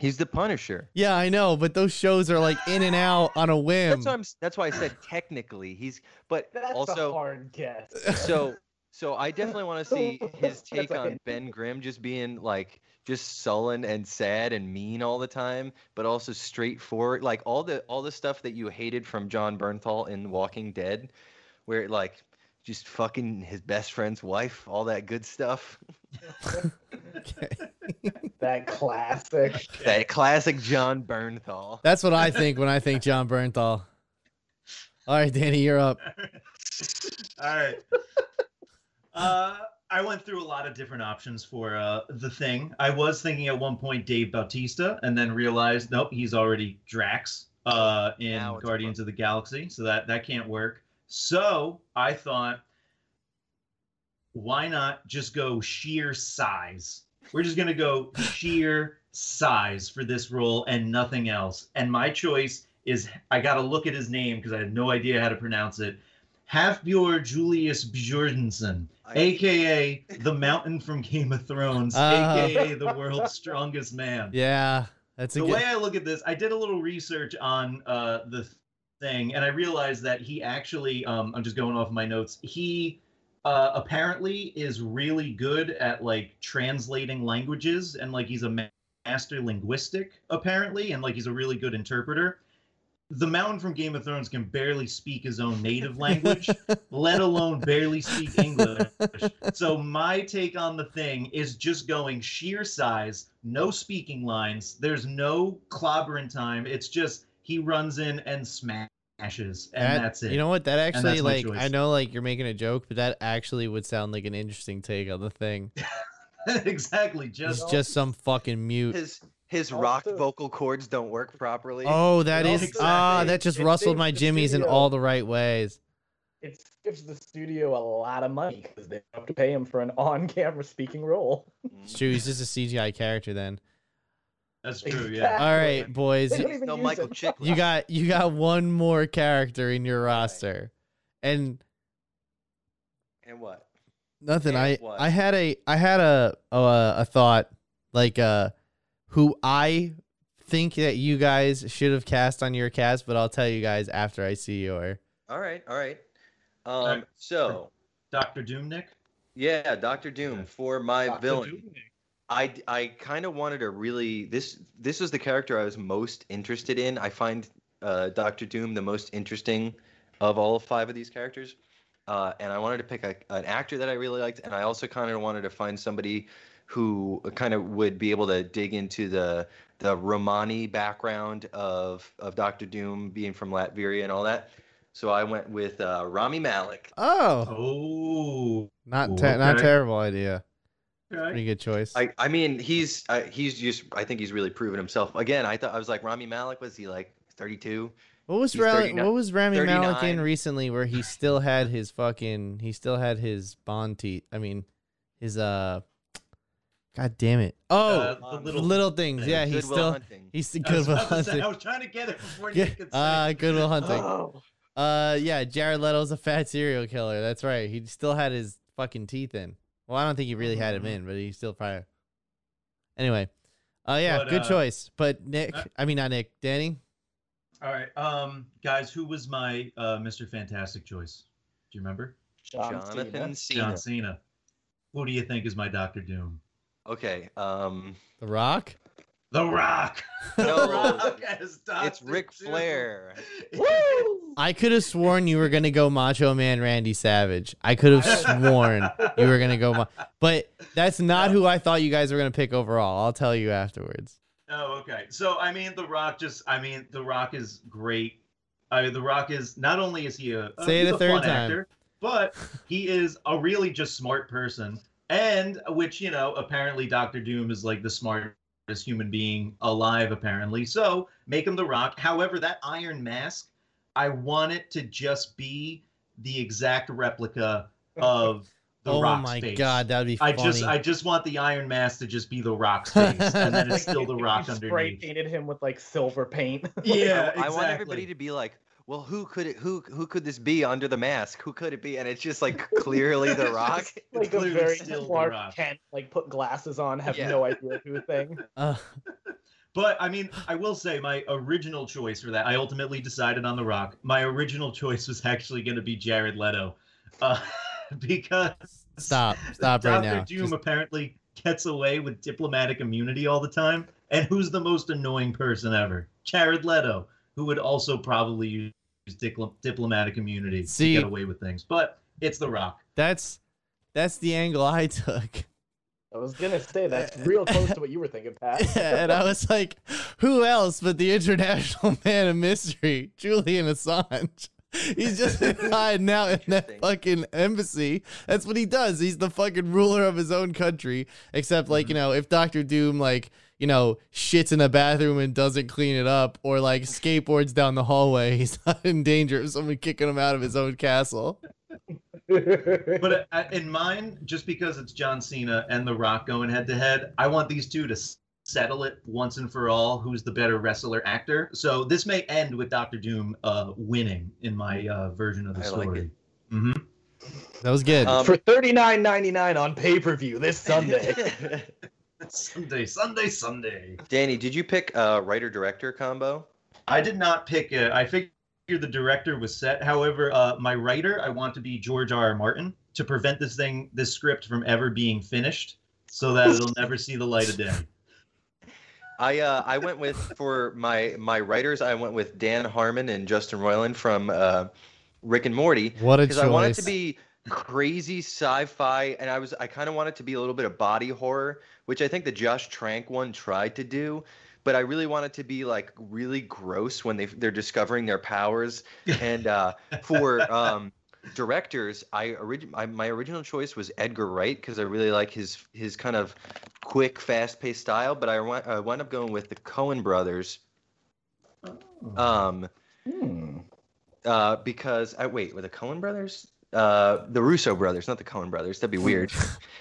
He's the Punisher. Yeah, I know, but those shows are like in and out on a whim. That's why I'm. That's why I said technically he's. But That's a also, hard guess. so so I definitely want to see his take on hint. Ben Grimm just being like just sullen and sad and mean all the time, but also straightforward. Like all the all the stuff that you hated from Jon Bernthal in Walking Dead, where like just fucking his best friend's wife, all that good stuff. That classic. That classic Jon Bernthal. That's what I think when I think Jon Bernthal. All right, Danny, you're up. All right. Uh, I went through a lot of different options for uh, the thing. I was thinking at one point Dave Bautista, and then realized nope, he's already Drax uh, in Guardians of the Galaxy, so that that can't work. So I thought, why not just go sheer size? We're just gonna go sheer size for this role and nothing else. And my choice is I got to look at his name because I had no idea how to pronounce it. Halfbjord Julius Bjornsson, I- aka the Mountain from Game of Thrones, Uh. aka the world's strongest man. Yeah, that's a the good. way I look at this, I did a little research on uh, the thing, and I realized that he actually, um, I'm just going off my notes, he uh, apparently is really good at like translating languages, and like he's a ma- master linguistic, apparently, and like he's a really good interpreter. The Mountain from Game of Thrones can barely speak his own native language, let alone barely speak English. So my take on the thing is just going sheer size, no speaking lines. There's no clobbering time. It's just he runs in and smashes, and That- that's it. You know what? That actually, that's my like, I know, like, you're making a joke, but that actually would sound like an interesting take on the thing. exactly. It's Just just some fucking mute. His his rock Also- vocal cords don't work properly. Oh, that is No, ah, exactly. that just It rustled my the jimmies in all the right ways. It gives the studio a lot of money because they have to pay him for an on-camera speaking role. It's true. He's just a CGI character then. That's true. Yeah. All right, boys. They don't even no use Michael it. Chiklis. You got you got one more character in your Right. roster, and and what? nothing. And I what? I had a I had a a, a thought like uh who I think that you guys should have cast on your cast, but I'll tell you guys after I see your. All right, all right. Um, right. so Doctor Doom, Nick. yeah, Doctor Doom for my Dr. villain. Doom. I I kind of wanted to really this this was the character I was most interested in. I find uh, Doctor Doom the most interesting of all five of these characters, uh, and I wanted to pick a, an actor that I really liked, and I also kind of wanted to find somebody who kind of would be able to dig into the the Romani background of of Doctor Doom being from Latveria and all that. So I went with uh, Rami Malek. Oh, Oh, not Ooh, te- not terrible idea. Okay. Pretty good choice. I, I mean, he's uh, he's just I think he's really proven himself. Again, I thought I was like Rami Malek. Was he like 32? What was He's Rami, 39 what was Rami Malek in recently where he still had his fucking he still had his bond teeth. I mean his uh God damn it. Oh Uh, the little, little, things. thing. Yeah, he's Goodwill still Hunting. he's the I was, Goodwill about to say, Hunting. I was trying to get it before you could say. uh Goodwill Hunting. Oh. Uh yeah, Jared Leto's a fat serial killer. That's right. He still had his fucking teeth in. Well, I don't think he really had him Mhm. in, but he still probably Anyway. Uh yeah, But, good uh, choice. But Nick, uh, I mean not Nick, Danny? All right, um, guys, who was my uh, Mr. Fantastic choice? Do you remember? John Jonathan Cena. Cena. John Cena. Who do you think is my Doctor Doom? Okay. Um, The Rock? The Rock. No. the Rock as it's Dr. Ric Doom. Flair. Woo! I could have sworn you were gonna go Macho Man Randy Savage. I could have sworn you were gonna go, Ma- but that's not who I thought you guys were gonna pick overall. I'll tell you afterwards. Oh, okay. So I mean, The Rock just I mean, The Rock is great. I mean, The Rock is not only is he a, Say it a third time. actor, but he is a really just smart person, and which you know apparently Doctor Doom is like the smartest human being alive apparently. So make him The Rock. However, that Iron Mask, I want it to just be the exact replica of The rock face. oh my face. god, that'd be I just I just want the Iron Mask to just be the Rock's face, and then it's still the Rock you Spray underneath. painted him with like silver paint. Yeah, I, I want everybody to be like, well, who could it? Who who could this be under the mask? Who could it be? And it's just like clearly The Rock. It's like a very still The Clark Rock. Kent, like put glasses on, have Yeah. no idea who thing. Uh, But I mean, I will say my original choice for that. I ultimately decided on The Rock. My original choice was actually going to be Jared Leto, uh, because stop, stop right Doctor now. Doom Just- apparently gets away with diplomatic immunity all the time. And who's the most annoying person ever? Jared Leto, who would also probably use dipl- diplomatic immunity See- to get away with things. But it's The Rock. that's that's the angle I took. I was gonna say that's real close to what you were thinking, Pat. and I was like, who else but the international man of mystery, Julian Assange? He's just hiding out in that fucking embassy. That's what he does. He's the fucking ruler of his own country. Except, like, mm-hmm. you know, if Doctor Doom, like, you know, shits in the bathroom and doesn't clean it up, or like skateboards down the hallway, he's not in danger of someone kicking him out of his own castle. But uh, in mine, just because it's John Cena and The Rock going head to head, I want these two to settle it once and for all. Who's the better wrestler actor? So this may end with Doctor Doom uh, winning in my uh, version of the I like story. it. hmm That was good. Um, For thirty nine ninety nine on pay per view this Sunday. Sunday, Sunday, Sunday. Danny, did you pick a writer director combo? I did not pick it. I figured the director was set. However, uh, my writer, I want to be George R. R. Martin to prevent this thing, this script from ever being finished, so that it'll never see the light of day. I uh, I went with for my my writers. I went with Dan Harmon and Justin Roiland from uh, Rick and Morty what a because I wanted to choice. be crazy sci-fi, and I was I kind of wanted to be a little bit of body horror, which I think the Josh Trank one tried to do. But I really wanted to be like really gross when they they're discovering their powers. And uh, for um, directors, I, orig- I my original choice was Edgar Wright because I really like his his kind of quick, fast-paced style. But I went I wound up going with the Coen brothers. Um, Hmm. uh, because I wait, were the Coen brothers? Uh, the Russo brothers, not the Coen brothers. That'd be weird.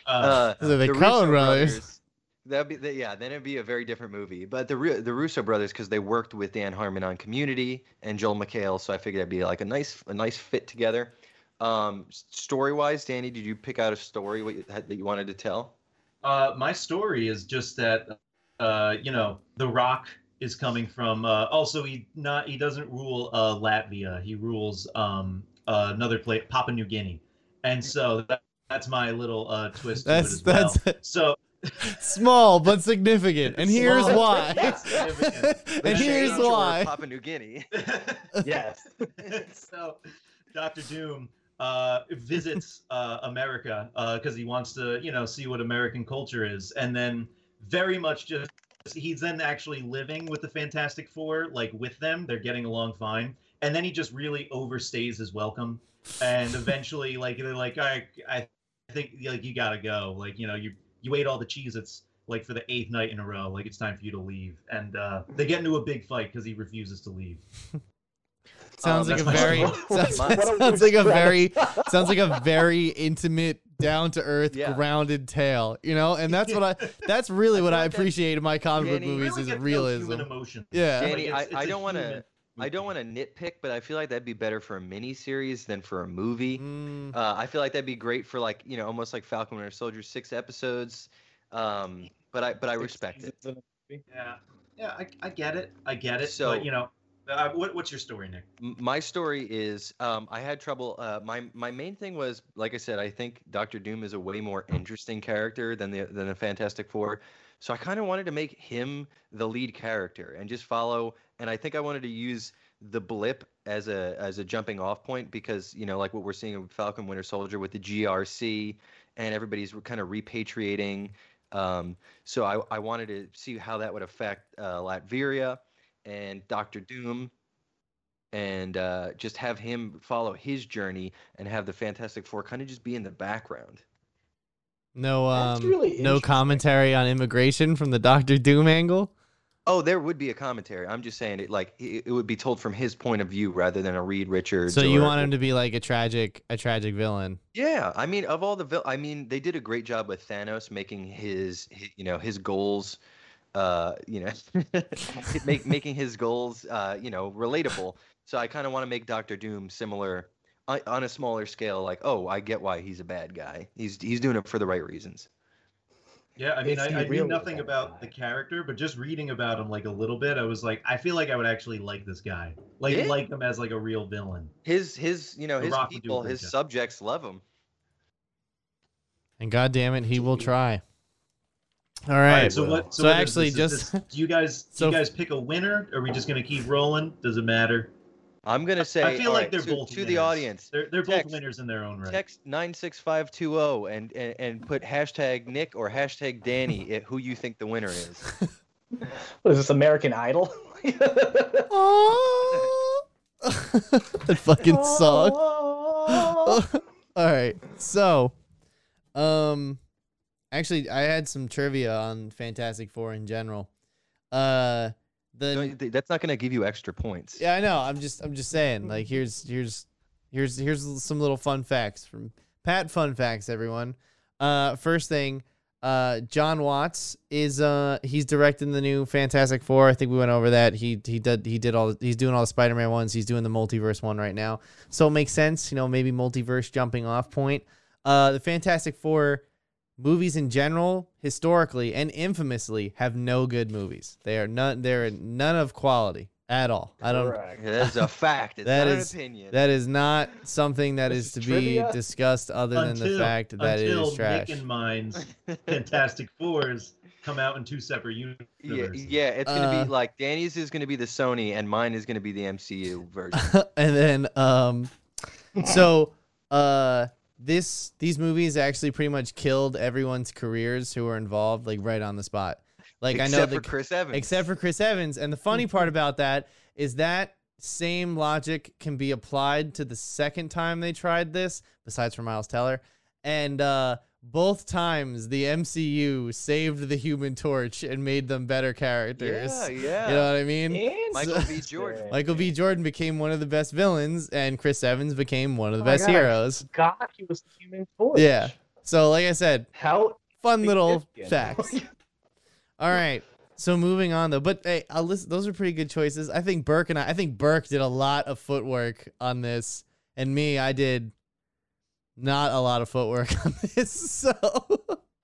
Uh, Uh, They're the Russo Coen brothers. That'd be the, yeah. Then it'd be a very different movie. But the the Russo brothers, because they worked with Dan Harmon on Community and Joel McHale, so I figured it'd be like a nice a nice fit together. Um, story wise, Danny, did you pick out a story what you, had- that you wanted to tell? Uh, my story is just that, uh, you know, The Rock is coming from. Uh, also, he not he doesn't rule uh, Latvia. He rules um, uh, another place, Papua New Guinea, and so that, that's my little uh, twist That's to it as well. that's So small but significant, and here's why. and here's why. Papua New Guinea. Yes. so Doctor Doom uh, visits uh, America because he wants to, you know, see what American culture is, and then very much just he's then actually living with the Fantastic Four, like with them. They're getting along fine, and then he just really overstays his welcome, and eventually, like they're like, I, I think like you gotta go. Like you know, you you ate all the cheese. It's like for the eighth night in a row. Like it's time for you to leave, and uh, they get into a big fight because he refuses to leave. Sounds Um, like a very story. sounds, What a sounds like a very sounds like a very intimate, down to earth, Yeah. grounded tale. You know, and that's what I that's really what feel I appreciate in my comic book movies Really is realism. human emotion. Yeah. Danny, Like, it's- I- it's I a don't wanna- human I don't want to nitpick, but I feel like that'd be better for a mini series than for a movie. Mm, Uh, I feel like that'd be great for like you know almost like Falcon Winter Soldier six episodes. Um, but I but I respect it. Yeah, yeah, I, I get it. I get it. So- but you know, uh, what, what's your story, Nick? My story is um, I had trouble. Uh, my my main thing was like I said, I think Doctor Doom is a way more interesting character than the than the Fantastic Four. So I kind of wanted to make him the lead character and just follow. And I think I wanted to use the blip as a as a jumping off point because you know like what we're seeing with Falcon Winter Soldier with the GRC and everybody's kind of repatriating. Um, so I, I wanted to see how that would affect uh, Latveria and Doctor Doom and uh, just have him follow his journey and have the Fantastic Four kind of just be in the background. No um really no commentary on immigration from the Doctor Doom angle. Oh, there would be a commentary. I'm just saying it like it, it would be told from his point of view rather than a Reed Richards. So you or- want him to be like a tragic a tragic villain. Yeah, I mean, of all the, vil- I mean, they did a great job with Thanos making his, hi you know, his goals, uh, you know, make, making his goals, uh, you know, relatable. So I kind of want to make Doctor Doom similar on, on a smaller scale. Like, oh, I get why he's a bad guy. He's he's doing it for the right reasons. Yeah, I mean, Is I, I knew nothing about guy? the character, but just reading about him like a little bit, I was like, I feel like I would actually like this guy, like Yeah. like him as like a real villain. His his, you know, The his Rock would do a people, his job. subjects love him. And god damn it, he will try. All All right. right, so what? So what is actually this? Is just- this- do you guys do So- you guys pick a winner? Are we just gonna keep rolling? Does it matter? I'm gonna say, I feel like right, they're to, both to the audience. They're they're both Text- winners in their own right. Text nine six five two zero and and and put hashtag Nick or hashtag Danny at who you think the winner is. What is this, American Idol? oh, that fucking song. All right. So, um, actually, I had some trivia on Fantastic Four in general. Uh, the Don't- That's not gonna give you extra points. yeah, I know. I'm just, I'm just saying. Like, here's, here's, here's, here's some little fun facts from Pat. Fun facts, everyone. Uh, first thing, uh, John Watts is, uh, he's directing the new Fantastic Four. I think we went over that. He, he did, he did all, he's doing all the Spider-Man ones. He's doing the multiverse one right now. So it makes sense, you know, maybe multiverse jumping off point. Uh, the Fantastic Four movies in general, historically and infamously, have no good movies. They are none. They're none of quality at all. I don't. Correct. That's a fact. It's That not is- an opinion. That is not something that This is to is be discussed, other than the fact that it until is trash. Nick and mine's Fantastic Fours come out in two separate yeah, universes. yeah, it's gonna Uh, be like Danny's is gonna be the Sony and mine is gonna be the MCU version. and then um so uh this these movies actually pretty much killed everyone's careers who were involved like right on the spot. Like Except i know Except for Chris Evans. except for chris evans. And the funny part about that is that same logic can be applied to the second time they tried this besides for miles teller. And uh both times the mcu saved the human torch and made them better characters yeah, yeah. you know what i mean Michael B. Jordan. Michael B. Jordan became one of the best villains, and Chris Evans became one of the Oh best heroes. God, he was the human torch. Yeah. So, like I said, How fun little facts. All right. So moving on though, but hey, I'll listen. Those are pretty good choices. I think Burke and I. I think Burke did a lot of footwork on this, and me, I did not a lot of footwork on this. So,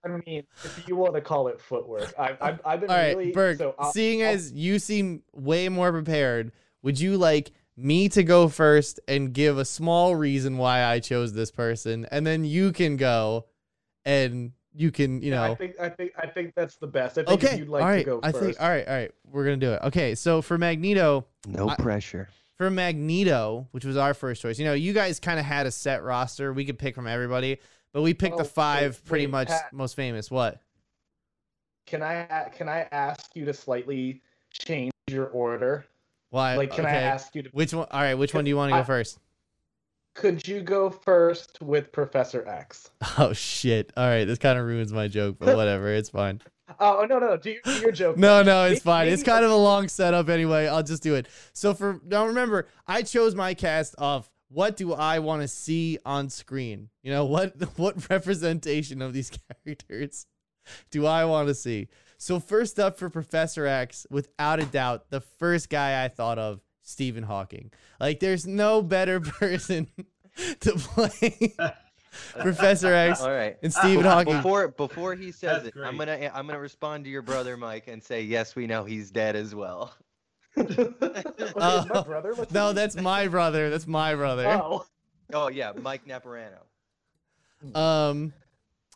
I mean, if you want to call it footwork, I, I've, I've been right, really Burke. so I'll- seeing I'll- as you seem way more prepared, would you like me to go first and give a small reason why I chose this person, and then you can go, and you can, you Yeah, know, I think I think I think that's the best. I think okay, if you'd like all right. to go I first. think all right, all right. We're gonna do it. Okay, so for Magneto, No I- pressure. For Magneto, which was our first choice. You know, you guys kind of had a set roster. We could pick from everybody, but we picked Oh, the wait, five pretty wait, much Pat. most famous. What? can I can I ask you to slightly change your order? Why? Like, can I ask you to? Which one? All right. Which one do you want to go first? Could you go first with Professor X? Oh shit! All right, this kind of ruins my joke, but whatever, it's fine. Oh no no no! Do your, do your joke. No, no, it's fine. It's kind of a long setup anyway. I'll just do it. So for now, remember, I chose my cast of what do I want to see on screen. You know what? What representation of these characters do I want to see? So first up for Professor X, without a doubt, the first guy I thought of, Stephen Hawking. Like, there's no better person to play Professor X All right. and Stephen Hawking. Before before he says That's it, I'm gonna I'm gonna respond to your brother Mike and say yes, we know he's dead as well. Wait, is my brother? What's No, his that's my brother. That's my brother. name? Oh. Oh yeah, Mike Naparano. Um,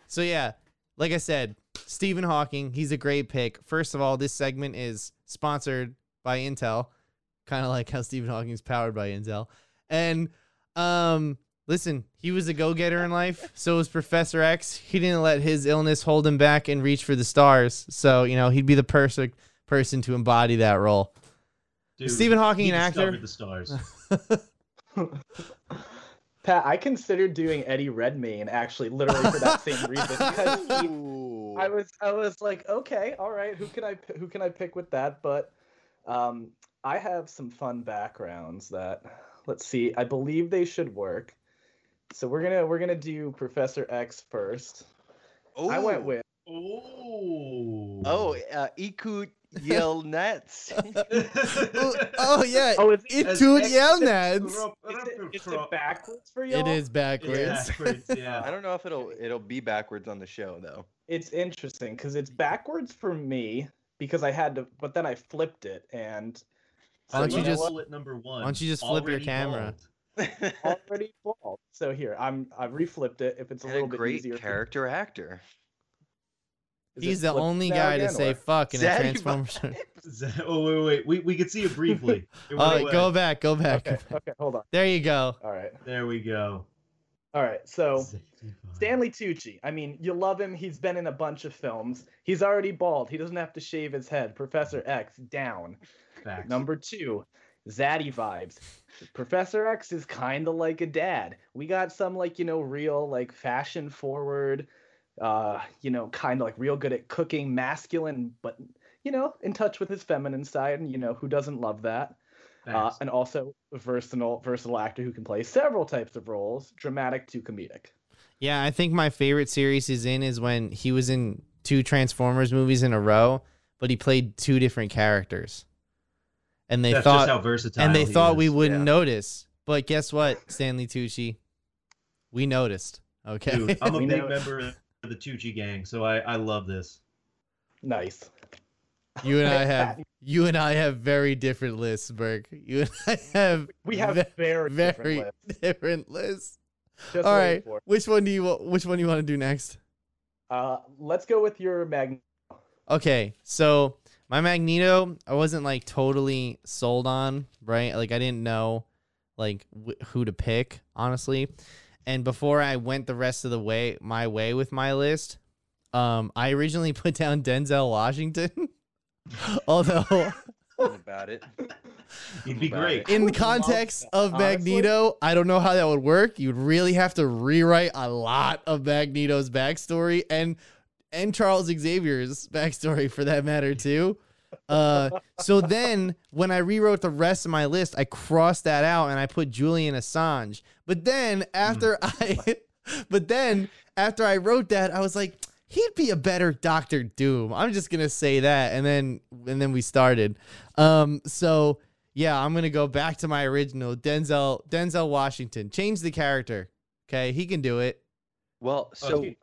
so yeah, like I said, Stephen Hawking, he's a great pick. First of all, this segment is sponsored by Intel, kind of like how Stephen Hawking's powered by Intel. And um, listen, he was a go-getter in life. So was Professor X. He didn't let his illness hold him back and reach for the stars. So you know, he'd be the perfect person to embody that role. Dude, Stephen Hawking, he an actor? discovered the stars. Pat, I considered doing Eddie Redmayne actually, literally for that same reason. Because he, I was, I was like, okay, all right, who can I, p- who can I pick with that? But um, I have some fun backgrounds that, let's see, I believe they should work. So we're gonna, we're gonna do Professor X first. I went with Oh. Oh, uh, Ikut Yelnats. oh, oh, yeah, oh, is it As too X- Is it, is it backwards for y'all? It is backwards. Yeah, backwards, I don't know if it'll it'll be backwards on the show though. It's interesting because it's backwards for me because I had to, but then I flipped it and. Why don't so you know just- what? number one? why don't you just flip your already camera? bald. Already bald. So here, I'm I've reflipped it. If it's a and little a bit great easier. character actor. Is He's the only guy to say or- fuck in a Zaddy Transformers. Is- Oh wait, wait, wait. We we could see it briefly. It Uh, go back, go back. Okay, okay, hold on. There you go. All right, There we go. all right. So Stanley Tucci. I mean, you love him. He's been in a bunch of films. He's already bald. He doesn't have to shave his head. Professor X down. Facts. Number two, Zaddy vibes. Professor X is kind of like a dad. We got some like you know real like fashion forward, uh, you know, kind of like real good at cooking, masculine, but you know, in touch with his feminine side, and you know, who doesn't love that? Uh, and also a versatile, versatile actor who can play several types of roles, dramatic to comedic. Yeah, I think my favorite series he's in is when he was in two Transformers movies in a row, but he played two different characters. And they That's thought just how versatile. and they he thought is. we wouldn't yeah. notice. But guess what, Stanley Tucci? We noticed. Okay. Dude, I'm a big know- member of the Tucci gang, so I I love this. Nice. you and I have you and I have very different lists, Burke. You and I have We have ve- very, very different lists. different lists. Just All for. Which one do you wa- which one do you want to do next? Uh, let's go with your mag. Okay, so my Magneto, I wasn't like totally sold on, right? Like I didn't know like wh- who to pick, honestly. And before I went the rest of the way my way with my list, um, I originally put down Denzel Washington. Although about it. He'd be great. in the context that, of honestly. Magneto, I don't know how that would work. You'd really have to rewrite a lot of Magneto's backstory and and Charles Xavier's backstory for that matter too. Uh, so then when I rewrote the rest of my list, I crossed that out and I put Julian Assange. But then after I, but then after I wrote that, I was like, he'd be a better Doctor Doom. I'm just gonna say that, and then and then we started. Um, so yeah, I'm gonna go back to my original Denzel Denzel Washington. Change the character. Okay, he can do it. Well, so Okay.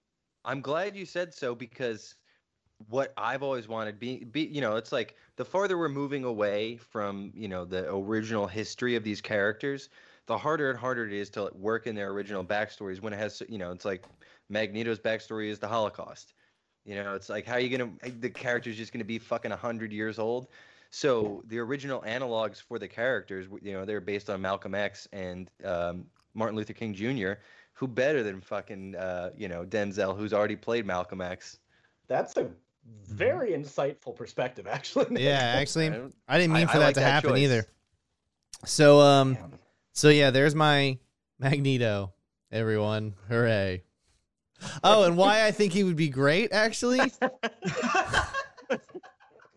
I'm glad you said so because what I've always wanted be be you know, it's like the farther we're moving away from, you know, the original history of these characters, the harder and harder it is to work in their original backstories when it has, you know, it's like Magneto's backstory is the Holocaust. You know, it's like how are you gonna the character's just gonna be fucking hundred years old. So the original analogs for the characters, you know, they're based on Malcolm X and um, Martin Luther King Jr. Who better than fucking uh, you know Denzel, who's already played Malcolm X? That's a very insightful perspective, actually. Yeah, actually, I I didn't mean I- for I that like to that happen choice. either. So um, Damn. so yeah, there's my Magneto. Everyone, hooray! Oh, and why I think he would be great, actually.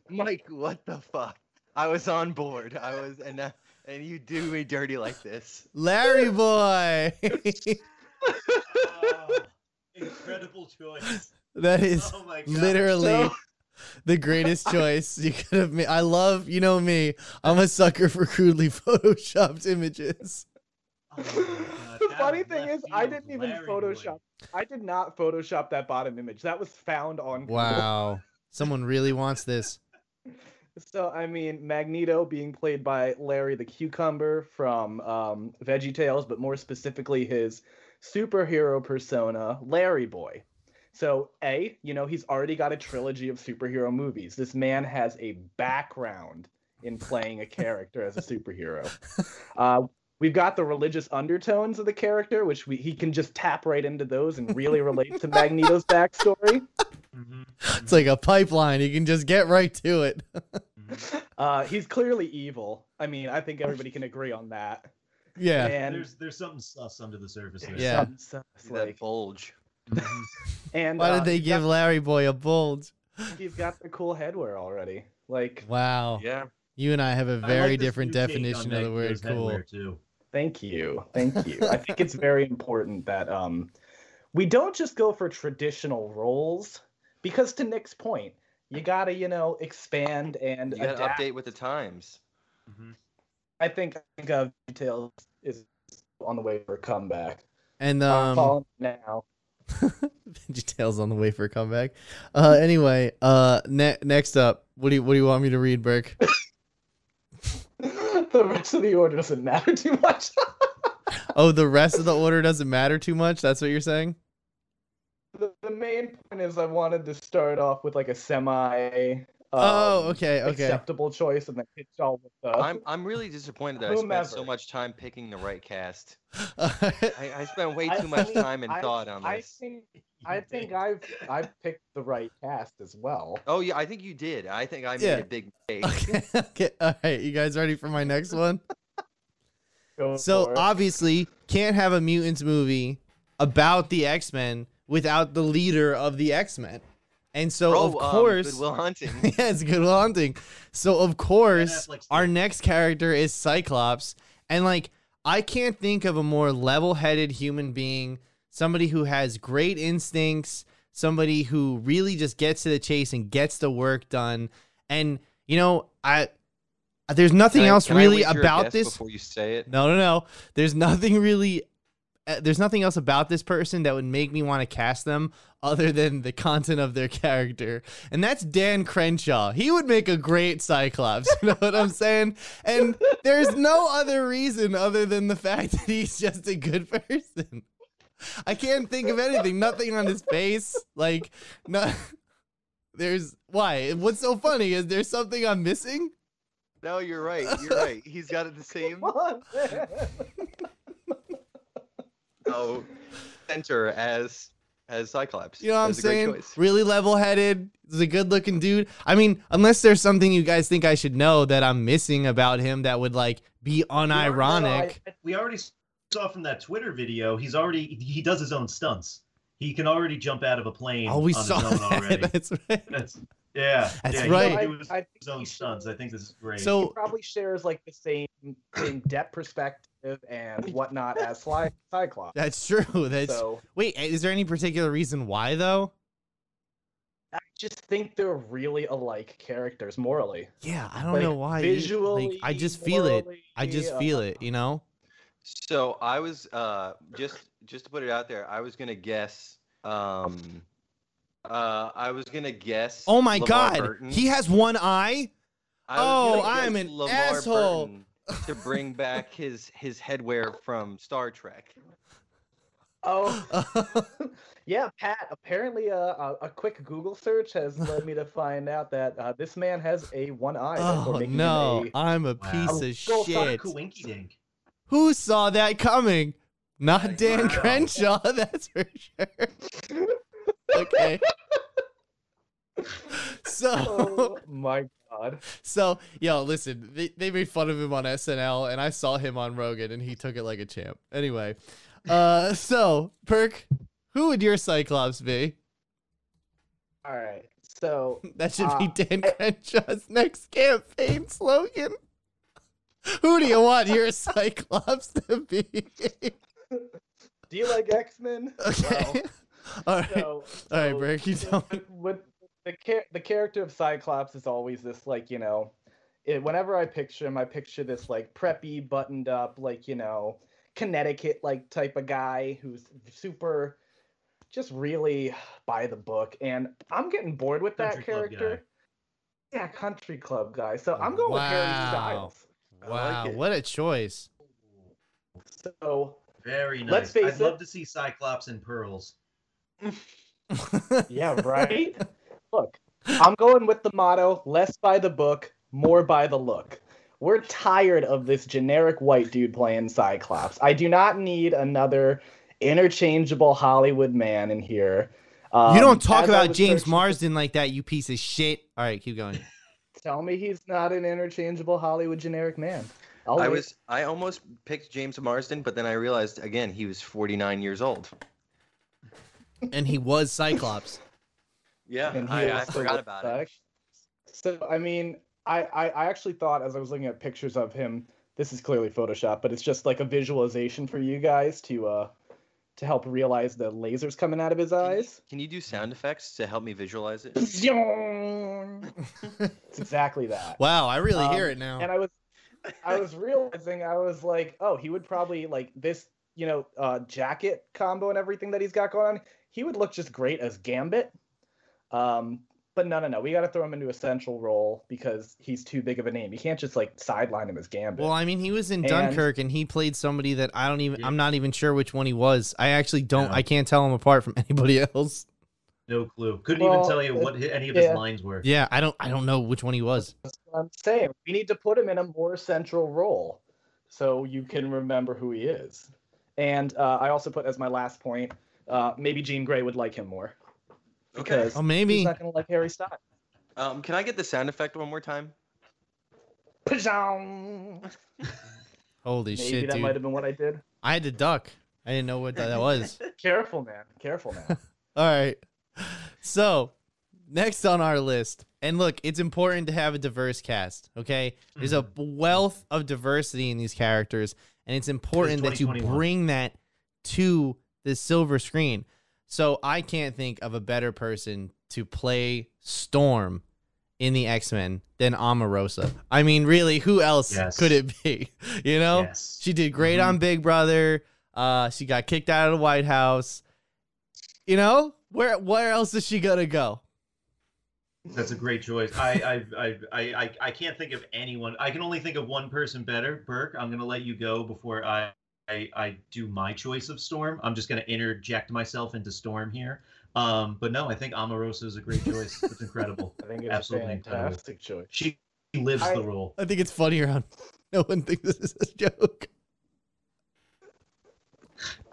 Mike, what the fuck? I was on board. I was, and uh, and you do me dirty like this. Larry boy. Oh, incredible choice. that is Oh literally So- the greatest choice you could have made. I love, you know me. I'm a sucker for crudely photoshopped images. Oh The out funny thing is, I didn't even Larry boy. Photoshop. I did not Photoshop that bottom image. That was found on. Google. Wow. Someone really wants this. So I mean, Magneto being played by Larry the Cucumber from um, Veggie Tales, but more specifically his superhero persona, Larry Boy. So a, you know, he's already got a trilogy of superhero movies. This man has a background in playing a character as a superhero. Uh, we've got the religious undertones of the character, which we, he can just tap right into those and really relate to Magneto's backstory. It's like a pipeline. You can just get right to it. Uh, he's clearly evil. I mean, I think everybody can agree on that. Yeah. And There's there's something sus under the surface there. Yeah. some stuff, See that bulge. Mhm. and Why uh, did they give got- Larry Boy a bulge? You've got the cool headwear already. Like, Wow. Yeah. You and I have a very like different new take on definition of the word cool. too. thank you, thank you. I think it's very important that um, we don't just go for traditional roles because, to Nick's point, you gotta, you know, expand and You gotta adapt. update with the times. Mhm. I think I think uh, details is on the way for a comeback. And um now. details on the way for a comeback. Uh anyway, uh ne- next up, what do you what do you want me to read, Burke? the rest of the order doesn't matter too much. Oh, the rest of the order doesn't matter too much. That's what you're saying? the, the main point is I wanted to start off with like a semi. Um, Oh, okay, okay. Acceptable choice, and then pitch all with the. I'm I'm really disappointed that I spent so much time picking the right cast. I, I spent way I too much think- time and I- thought on I this. think I think. I've I've picked the right cast as well. Oh yeah, I think you did. I think I made Yeah. a big mistake. okay, okay. All right, you guys ready for my next one? So obviously, can't have a mutants movie about the X Men without the leader of the X Men, and so Bro, of um, course, Good Will Hunting. yeah, it's good hunting. So of course, our next character is Cyclops, and like I can't think of a more level-headed human being, somebody who has great instincts, somebody who really just gets to the chase and gets the work done. And you know, I there's nothing Can I- else I really about this. before you say it. No, no, no. There's nothing really. Uh, there's nothing else about this person that would make me want to cast them other than the content of their character. And that's Dan Crenshaw. He would make a great Cyclops. You know what I'm saying? And there's no other reason other than the fact that he's just a good person. I can't think of anything. Nothing on his face. Like, no. There's why? What's so funny is there something I'm missing? No, you're right. You're right. He's got it the same Come on, man. oh, center as as Cyclops. You know what I'm That's a great saying? Really level headed. He's a good looking dude. I mean, unless there's something you guys think I should know that I'm missing about him that would like be unironic. I- We already saw from that Twitter video. He's already he does his own stunts. He can already jump out of a plane. Oh, we on saw his own already. That's right. That's yeah. That's yeah, he right. can I, his, I his own stunts. I think this is great. So- he probably shares like the same same depth perspective and whatnot as Sly Cyclops. That's true. That's so wait. is there any particular reason why though? I just think they're really alike characters morally. Yeah, I don't Like, know why. you- Visually, like, I just feel it. I just uh, feel it. You know. So I was uh just just to put it out there, I was gonna guess um uh I was gonna guess Oh my LeVar God, Burton. he has one eye. I Oh, I'm guess an LeVar asshole. Burton to bring back his his headwear from Star Trek. Oh, yeah, Pat. Apparently, uh, a, a quick Google search has led me to find out that uh, this man has a one eye. oh making him no, a- I'm a piece Oh, of Girl, shit. Dink. Who saw that coming? Not Dan Wow. Crenshaw, that's for sure. okay. So oh my god. So, yo, listen, they, they made fun of him on SNL, and I saw him on Rogan, and he took it like a champ. Anyway, uh, so Perk, who would your Cyclops be? All right. So That should be Uh, Dan Crenshaw's next campaign slogan. Who do you want your Cyclops to be? do you like X-Men? okay. All right. So, All right, so Burke, you tell me. with the char- the character of Cyclops is always this like you know, it, whenever I picture him, I picture this like preppy, buttoned up, like you know, Connecticut like type of guy who's super, just really by the book. And I'm getting bored with that Country club character. Yeah, country club guy. So I'm oh, going with Harry Styles. Wow, like what a choice. So Very nice. Let's face I'd love to see Cyclops and pearls. yeah, right. Look, I'm going with the motto: less by the book, more by the look. We're tired of this generic white dude playing Cyclops. I do not need another interchangeable Hollywood man in here. Um, you don't talk about James searching- Marsden like that, you piece of shit. All right, keep going. Tell me he's not an interchangeable Hollywood generic man. I'll I wait. was I almost picked James Marsden, but then I realized again he was 49 years old. And he was Cyclops. Yeah, and he I, I forgot looks about it. like- So I mean, I, I I actually thought as I was looking at pictures of him, this is clearly Photoshop, but it's just like a visualization for you guys to uh to help realize the lasers coming out of his Can you- eyes. Can you do sound effects to help me visualize it? it's exactly that. Wow, I really hear Um, it now. And I was I was realizing I was like, oh, he would probably like this, you know, uh jacket combo and everything that he's got going on. He would look just great as Gambit. Um, but no, no, no. We got to throw him into a central role because he's too big of a name. You can't just like sideline him as Gambit. Well, I mean, he was in And- Dunkirk and he played somebody that I don't even. Yeah. I'm not even sure which one he was. I actually don't. Yeah. I can't tell him apart from anybody else. No clue. Couldn't Well, even tell you what hi- any of yeah. his lines were. Yeah, I don't. I don't know which one he was. That's what I'm saying. We need to put him in a more central role so you can remember who he is. And uh, I also put as my last point, uh, maybe Jean Grey would like him more. Okay. Because Oh, maybe. he's not going to like Harry Styles. Um, can I get the sound effect one more time? Pajong! Holy shit. Maybe shit, that dude! might have been what I did. I had to duck. I didn't know what that, that was. Careful, man. Careful man. All right. So, next on our list, and look, it's important to have a diverse cast, okay? There's a wealth of diversity in these characters, and it's important that you bring that to the silver screen. So, I can't think of a better person to play Storm in the X-Men than Omarosa. I mean, really, who else Yes. could it be? You know? Yes. She did great Mhm. on Big Brother. Uh, she got kicked out of the White House. You know, where where else is she gonna go? That's a great choice. I I, I I I I can't think of anyone. I can only think of one person better. Burke, I'm gonna let you go before I I, I do my choice of Storm. I'm just gonna interject myself into Storm here. Um, but no, I think Amorosa is a great choice. It's incredible. I think it's Absolutely a incredible. fantastic choice. She lives I- the role. I think it's funnier on no one thinks this is a joke.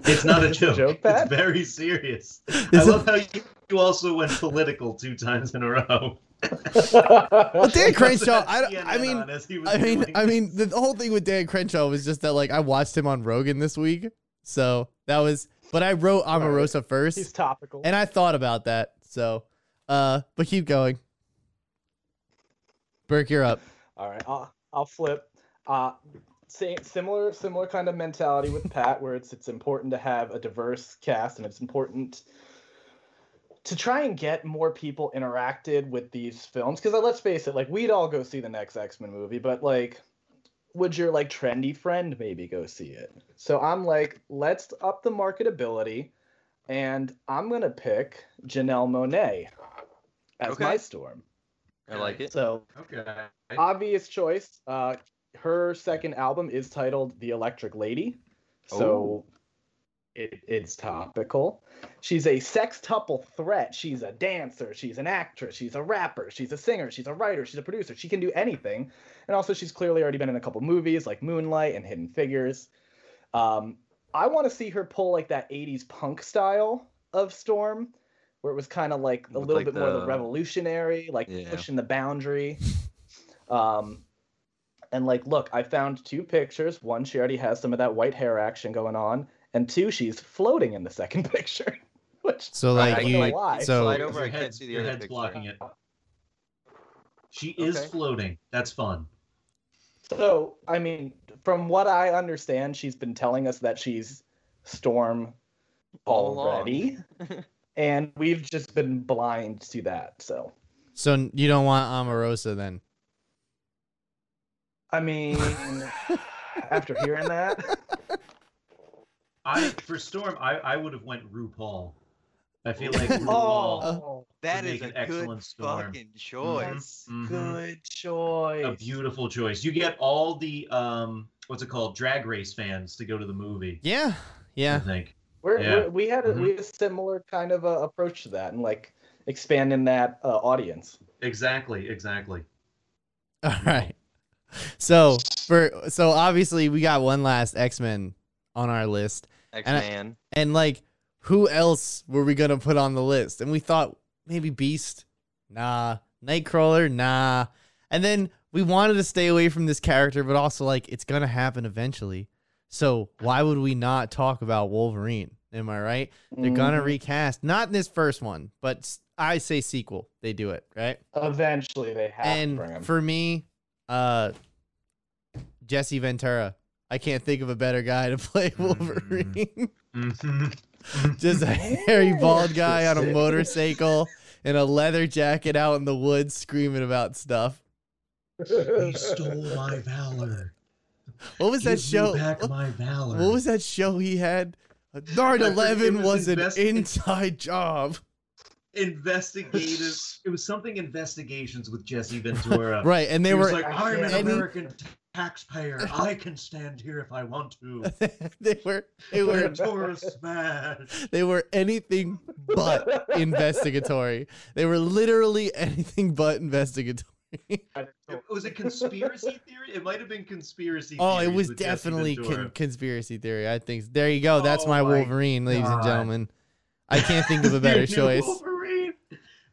It's not a Is a joke. joke, it's very serious. I This is- love how you, you also went political two times in a row. Well, Dan Crenshaw, I, I mean, on as he was I mean, doing I mean, the whole thing with Dan Crenshaw was just that like I watched him on Rogan this week, so that was. But I wrote Omarosa first, He's topical. and I thought about that. So, uh, but keep going. Burke, you're up. All right, I'll, I'll flip. Uh, same, similar, similar kind of mentality with Pat, where it's it's important to have a diverse cast, and it's important to try and get more people interacted with these films. Because let's face it, like we'd all go see the next X Men movie, but like, would your like trendy friend maybe go see it? So I'm like, let's up the marketability, and I'm gonna pick Janelle Monáe as Okay. my Storm. I like it. So Okay. obvious choice. Uh, her second album is titled "The Electric Lady," so it, it's topical. She's a sextuple threat. She's a dancer. She's an actress. She's a rapper. She's a singer. She's a writer. She's a producer. She can do anything. And also, she's clearly already been in a couple movies like Moonlight and Hidden Figures. Um, I want to see her pull like that '80s punk style of Storm, where it was kind of like a With, little like, bit more the the- revolutionary, like Yeah. pushing the boundary. Um, and like, look, I found two pictures. One, she already has some of that white hair action going on, and two, she's floating in the second picture. Which So like don't you, know why. so Slide over, Your I can't head's- see the your head's picture. blocking it. She is Okay. floating. That's fun. So, I mean, from what I understand, she's been telling us that she's Storm All already, and we've just been blind to that. So, so you don't want Amorosa then? I mean, after hearing that, I for Storm, I, I would have went RuPaul. I feel like RuPaul. oh, That make a an good excellent storm. fucking choice. Mhm. good choice. a beautiful choice. You get all the um, what's it called, drag race fans to go to the movie. Yeah, yeah. I think. We're, Yeah. we're, we had a, Mhm. we had a similar kind of uh, approach to that, and like expanding that uh, audience. Exactly. Exactly. All right. So for so obviously we got one last X Men on our list, X I- Man. and like who else were we gonna put on the list? And we thought maybe Beast, nah. Nightcrawler, nah. And then we wanted to stay away from this character, but also like it's gonna happen eventually. So why would we not talk about Wolverine? Am I right? They're gonna Mhm. recast, not in this first one, but I say sequel. They do it right. Eventually, they have to bring and him. for me, uh, Jesse Ventura. I can't think of a better guy to play Wolverine. Mhm. Just a hairy bald guy on a motorcycle in a leather jacket out in the woods screaming about stuff. he stole my valor. What was that Give me show? back What, my valor. what was that show he had? Nard I forget- it 11 was was an invest- inside job. Investigative? It was something investigations with Jesse Ventura. Right, and they He were was like, I'm an any- American taxpayer. I can stand here if I want to. they were they were Ventura smash. they were anything but investigatory. They were literally anything but investigatory. It- Was it conspiracy theory? It might have been conspiracy. Oh, it was definitely con- conspiracy theory. I think there you go. That's Oh my my Wolverine, ladies and gentlemen. I can't think of a better choice. Wolverine.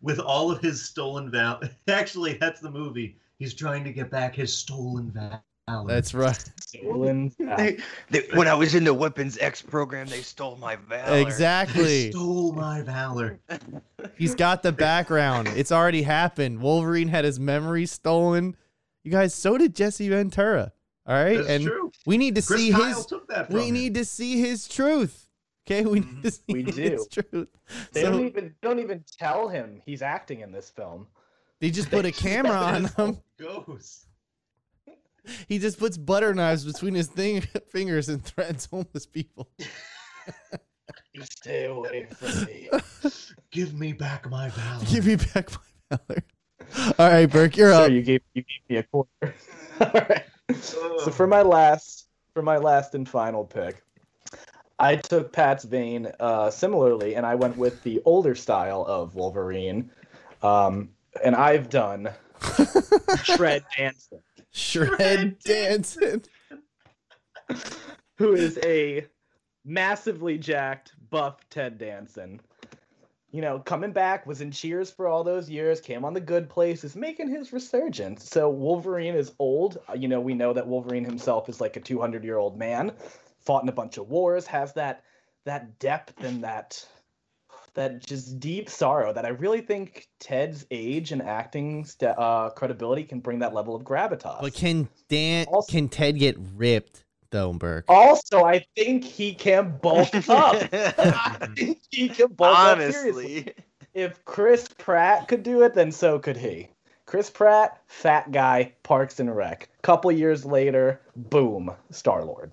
With all of his stolen valor. Actually, that's the movie. He's trying to get back his stolen valor. That's right. Stolen. They, they, when I was in the Weapons X program, they stole my valor. He Exactly. stole my valor. He's got the background. It's already happened. Wolverine had his memory stolen. You guys, so did Jesse Ventura. All right, That's and true. we need to Chris see Kyle his. took that from We him. need to see his truth. Okay, we need mm-hmm. to see We his truth. They So don't even don't even tell him he's acting in this film. they just put a camera on him. how Goes. He just puts butter knives between his thing, fingers and threatens homeless people. Stay away from me. Give me back my valor. Give me back my valor. All right, Burke, you're so up. you gave you gave me a quarter. All right. Oh. So for my last for my last and final pick, I took Pat's vein uh, similarly, and I went with the older style of Wolverine. Um, and I've done Shred Danson, Shred dancing. who is a massively jacked, buff Ted Danson. You know, coming back, was in Cheers for all those years, came on the good place, is making his resurgence. So Wolverine is old. Uh, You know, we know that Wolverine himself is like a 200 year old man, fought in a bunch of wars, has that that depth and that that just deep sorrow that I really think Ted's age and acting st- uh, credibility can bring that level of gravitas. But can Dan? Also- Can Ted get ripped though, Burke? Also, I think he can bulk up. I think he can bulk up. Honestly. If Chris Pratt could do it, then so could he. Chris Pratt, fat guy, Parks and Rec. Couple years later, boom, Star Lord.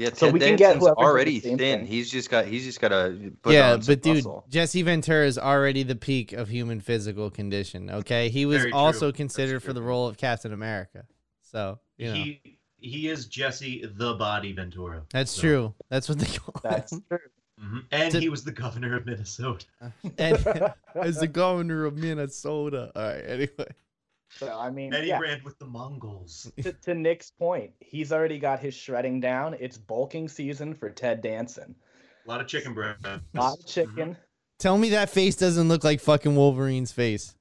Yeah, So Ted we can get Danson's whoever already thin. thing. He's just got he's just got to put yeah, on some but dude, muscle. Jesse Ventura is already the peak of human physical condition. Okay, he was Very also That's considered for the role of Captain America. So you know He he is Jesse the Body Ventura. that's So- true. That's what they call That's him. true. Mhm. And To- he was the governor of Minnesota. And as the governor of Minnesota. All right. Anyway, so I mean, And he yeah. ran with the Mongols. to, to Nick's point, he's already got his shredding down. It's bulking season for Ted Danson. A lot of chicken breast. A lot of chicken, Tell me that face doesn't look like fucking Wolverine's face.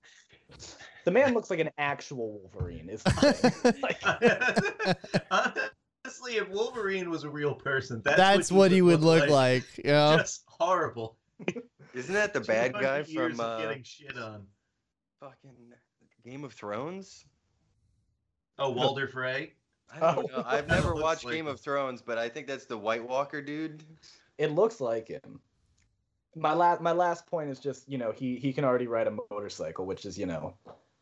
The man looks like an actual Wolverine. Is. Like, Honestly, if Wolverine was a real person, that's, That's what he would look like. You know? Just horrible. Isn't that the bad guy from uh, getting shit on? fucking Game of Thrones? Oh, Walder Frey. I don't Oh. know. I've never watched like Game him. of Thrones, but I think that's the White Walker dude. it looks like him. My last my last point is just you know he he can already ride a motorcycle, which is you know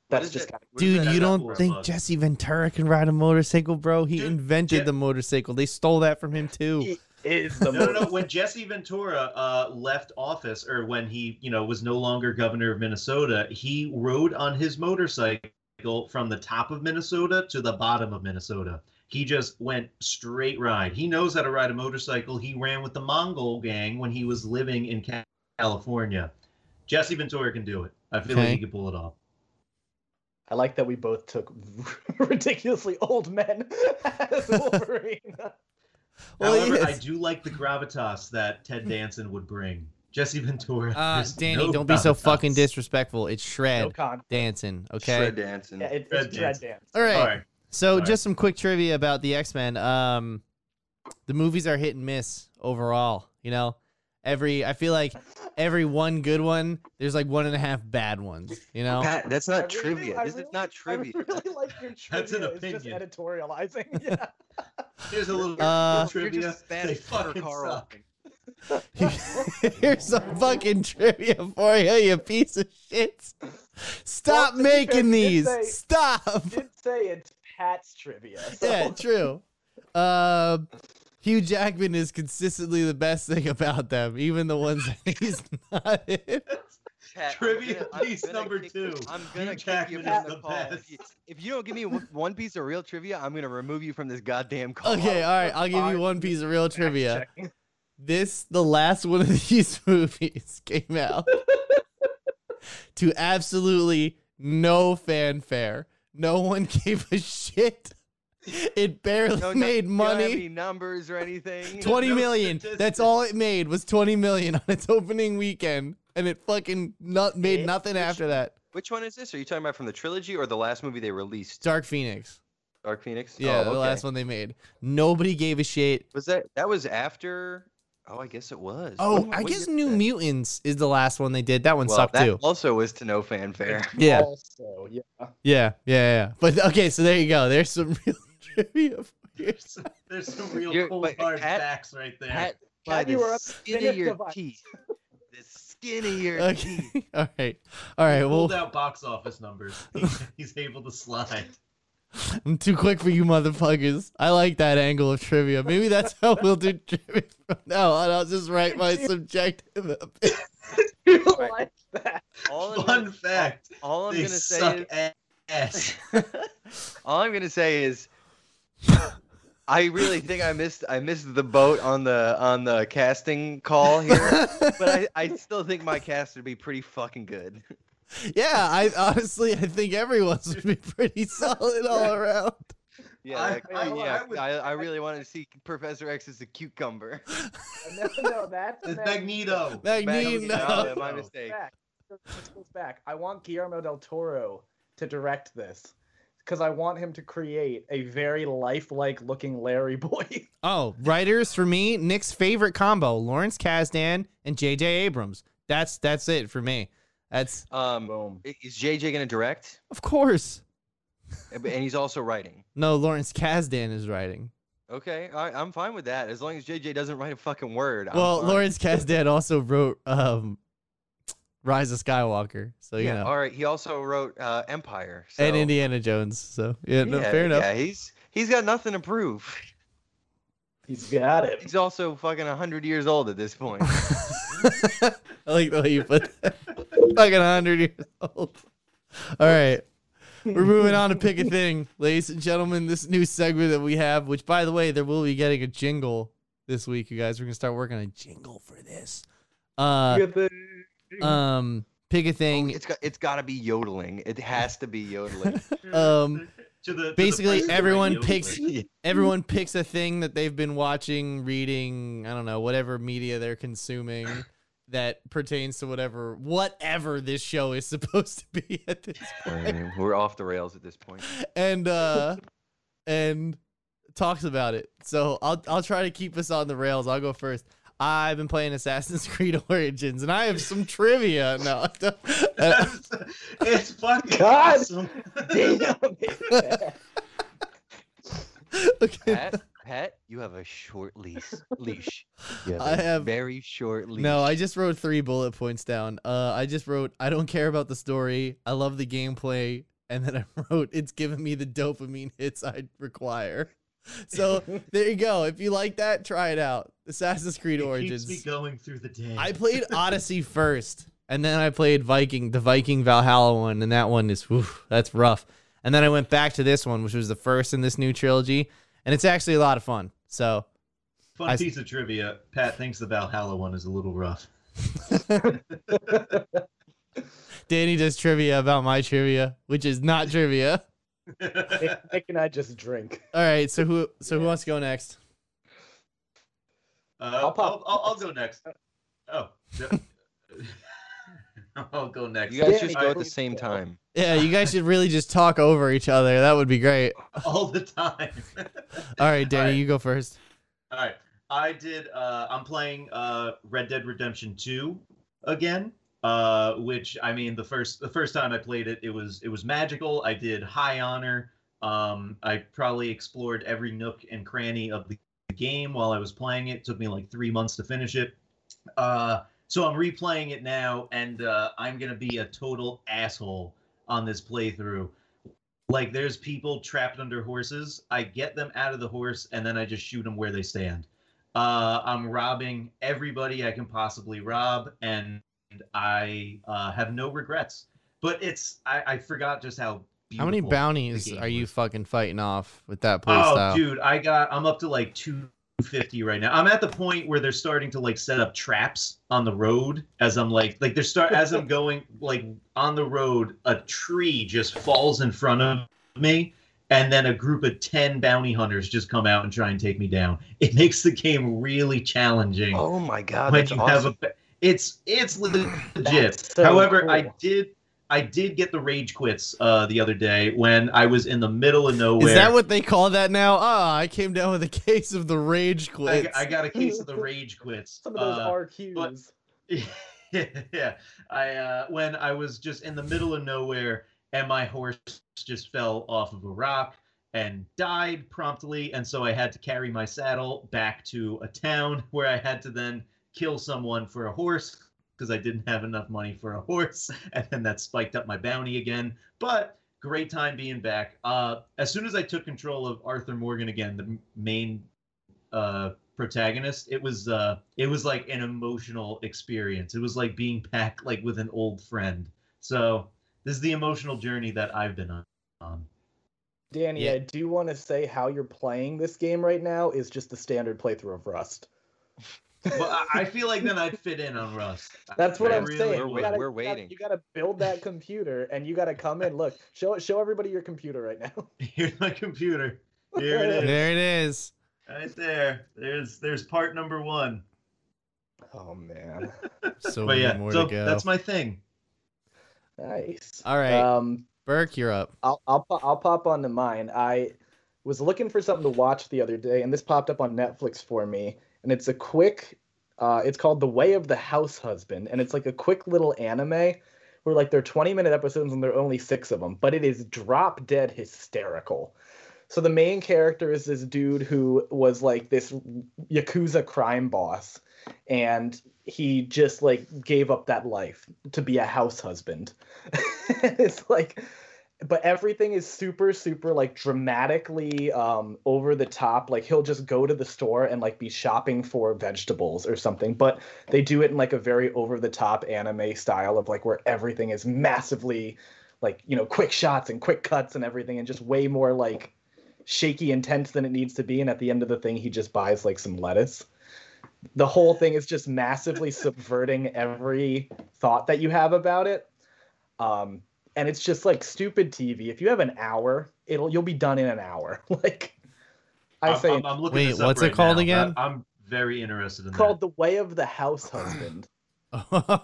that's just it? kind What is Dude, that you don't think buck? Jesse Ventura can ride a motorcycle, bro? He Dude, invented Je- the motorcycle. They stole that from him too. Of is the No, no, no. When Jesse Ventura uh, left office, or when he, you know, was no longer governor of Minnesota, he rode on his motorcycle from the top of Minnesota to the bottom of Minnesota. He just went straight ride. He knows how to ride a motorcycle. He ran with the Mongol gang when he was living in California. Jesse Ventura can do it. I feel like he could pull it off. I like that we both took ridiculously old men as Wolverine. Well, However, I do like the gravitas that Ted Danson would bring. Jesse Ventura. Uh, Danny, no don't be so gravitas. fucking disrespectful. It's Shred no dancing, okay? Shred dancing. Yeah, it, it's Dread Dance. Dance. All right. All right. So Sorry. just some quick trivia about the X Men. Um, the movies are hit and miss overall. You know, every I feel like every one good one, there's like one and a half bad ones. You know, Pat, that's not I really- trivia. I this is not trivia. I really like your That's an trivia. It's just editorializing. Yeah. Here's a little Uh, You're trivia. just They at Tucker fucking Carlson. suck. here's some fucking trivia for you, you piece of shit. Stop Well, to be fair, making you did these. say- Stop. did say it's Pat's trivia. So. Yeah, true. Uh, Hugh Jackman is consistently the best thing about them, even the ones that he's not in. Pat, Trivia gonna- I'm piece number kick- two. I'm gonna kick you Jackman from is the the call. best. If you, don't give me one- one piece of real trivia, I'm gonna remove you from this goddamn call. Okay, all right. I'll give you one piece of real trivia. This, the last one of these movies came out to absolutely no fanfare. No one gave a shit. It barely No, no- made you don't have money. any numbers or anything. Twenty No million. statistics. That's all it made was twenty million on its opening weekend, and it fucking not made It- nothing after that. Which one is this? Are you talking about from the trilogy or the last movie they released? Dark Phoenix. Dark Phoenix. Yeah, Oh, the okay. last one they made. Nobody gave a shit. Was that that was after? Oh, I guess it was. Oh, What- I what guess New that? Mutants is the last one they did. That one Well, sucked that too. also was to no fanfare. Yeah, Also, yeah. yeah, yeah, yeah. But okay, so there you go. There's some real trivia. for you. There's, there's some real You're- cold hard Pat- facts right there. Pat, by Pat, you the were up skin of your device. teeth. The skin of your Okay, teeth. all right, all right. Well, pulled out box office numbers. He's, he's able to slide. I'm too quick for you, motherfuckers. I like that angle of trivia. Maybe that's how we'll do trivia from now on. I'll just write my subjective. opinion. You like that? All Fun gonna, fact: all I'm they gonna say is, ass. all I'm gonna say is, I really think I missed I missed the boat on the on the casting call here, but I, I still think my cast would be pretty fucking good. yeah, I honestly I think everyone's would be pretty solid all around. Yeah, I- like, I- yeah. I would- I, I really wanted to see Professor X as a cucumber. No, no, that's It's that- Magneto. Magneto. Yeah, my mistake. back. This goes back. I want Guillermo del Toro to direct this because I want him to create a very lifelike looking Larry Boy. Oh, writers for me, Nick's favorite combo: Lawrence Kasdan and J.J. Abrams. That's that's it for me. That's Um, Boom. is JJ gonna direct? of course. And he's also writing. No, Lawrence Kasdan is writing. Okay, I, I'm fine with that as long as JJ doesn't write a fucking word. I'm well, fine. Lawrence Kasdan also wrote um, Rise of Skywalker, so you yeah, know, all right. He also wrote uh, Empire so, and Indiana Jones. So yeah, no, fair enough. Yeah, he's he's got nothing to prove. He's got it. He's also fucking hundred years old at this point. I like the way you put that. Fucking 100 years old. All right. We're moving on to pick a thing. Ladies and gentlemen, this new segment that we have, which by the way, there will be getting a jingle this week, you guys. We're going to start working on a jingle for this. Uh, um, pick a thing. it's got it's got to be yodeling. It has to be yodeling. Um, To the, to basically the everyone picks- everyone picks a thing that they've been watching, reading, I don't know, whatever media they're consuming. that pertains to whatever whatever this show is supposed to be at this point. we're off the rails at this point. and uh and talks about it. So I'll I'll try to keep us on the rails. I'll go first. I've been playing Assassin's Creed Origins, and I have some trivia. No, it's fucking God awesome. Damn it. okay. Pat, Pat, you have a short leash. Leash. You have I a have- very short leash. No, I just wrote three bullet points down. Uh, I just wrote I don't care about the story. I love the gameplay, and then I wrote it's giving me the dopamine hits I require. So there you go. If you like that, try it out. Assassin's Creed It Origins. keeps me going through the day. I played Odyssey first, and then I played Viking, the Viking Valhalla one, and that one is whew, that's rough. And then I went back to this one, which was the first in this new trilogy, and it's actually a lot of fun. So Fun I piece of trivia. Pat thinks the Valhalla one is a little rough. Danny does trivia about my trivia, which is not trivia. Nick, Nick and I just drink. All right, so who so who wants to go next? Uh, I'll I'll, pop- I'll, I'll go next. Oh. yeah. I'll go next. You guys Yeah, just go at the same so. time. Yeah, you guys should really just talk over each other. That would be great. All the time. All right, Danny, All right. you go first. All right. I did. Uh, I'm playing uh, Red Dead Redemption 2 again. Uh, which I mean, the first the first time I played it, it was it was magical. I did high honor. Um, I probably explored every nook and cranny of the game while I was playing it. took me like three months to finish it. Uh, so I'm replaying it now, and uh, I'm gonna be a total asshole on this playthrough. Like, there's people trapped under horses. I get them out of the horse, and then I just shoot them where they stand. Uh, I'm robbing everybody I can possibly rob, and I uh, have no regrets. But it's I, I forgot just how. How many bounties the game are you fucking fighting off with that Oh, playstyle? dude, I got. I'm up to like 250 right now. I'm at the point where they're starting to like set up traps on the road as I'm like like they're start as I'm going like on the road. A tree just falls in front of me, and then a group of 10 bounty hunters just come out and try and take me down. It makes the game really challenging Oh my god, when that's you awesome. have a ba- it's it's legit. So However, I did I did get the rage quits uh the other day when I was in the middle of nowhere. Is that what they call that now? Ah, I came down with a case of the rage I, quits. I got a case of the rage quits. Some of those Uh, RQs. yeah, I uh, when I was just in the middle of nowhere and my horse just fell off of a rock and died promptly, and so I had to carry my saddle back to a town where I had to then kill someone for a horse because I didn't have enough money for a horse, and then that spiked up my bounty again. But great time being back. Uh, as soon as I took control of Arthur Morgan again, the main uh, protagonist, it was uh, it was like an emotional experience. It was like being back like with an old friend. So this is the emotional journey that I've been on. on. Danny, Yeah. I do want to say how you're playing this game right now is just the standard playthrough of Rust. Well, I- I feel like then I'd fit in on Rust. That's what I I'm really saying. We're gotta- we're waiting. You got to build that computer, and you got to come in. Look, show show everybody your computer right now. Here's my computer. Here it is. there it is. Right there. There's there's part number one. Oh man, So but many yeah, more so to go. that's my thing. nice. All right. Um, Burke, you're up. I'll I'll po- I'll pop onto mine. I was looking for something to watch the other day, and this popped up on Netflix for me. And it's a quick. Uh, it's called The Way of the House Husband, and it's like a quick little anime where like they're 20 minute episodes and there are only six of them, but it is drop dead hysterical. So the main character is this dude who was like this yakuza crime boss, and he just like gave up that life to be a house husband. it's like but everything is super super like dramatically um over the top. Like he'll just go to the store and like be shopping for vegetables or something but they do it in like a very over the top anime style of like where everything is massively like you know quick shots and quick cuts and everything and just way more like shaky intense than it needs to be and at the end of the thing he just buys like some lettuce. The whole thing is just massively subverting every thought that you have about it. Um and it's just like stupid TV. If you have an hour, it'll you'll be done in an hour. like I I'm, say, I'm, I'm looking Wait, this up what's it called now. again? I, am very interested in it's called The Way of the House Husband.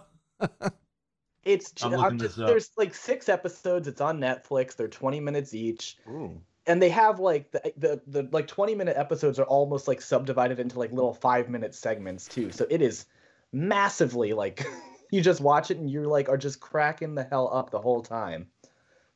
It's I'm I'm just, there's like six episodes. It's on Netflix. They're 20 minutes each, Ooh. and they have like the, the the like 20 minute episodes are almost like subdivided into like little five minute segments too. So it is massively like you just watch it and you're like are just cracking the hell up the whole time.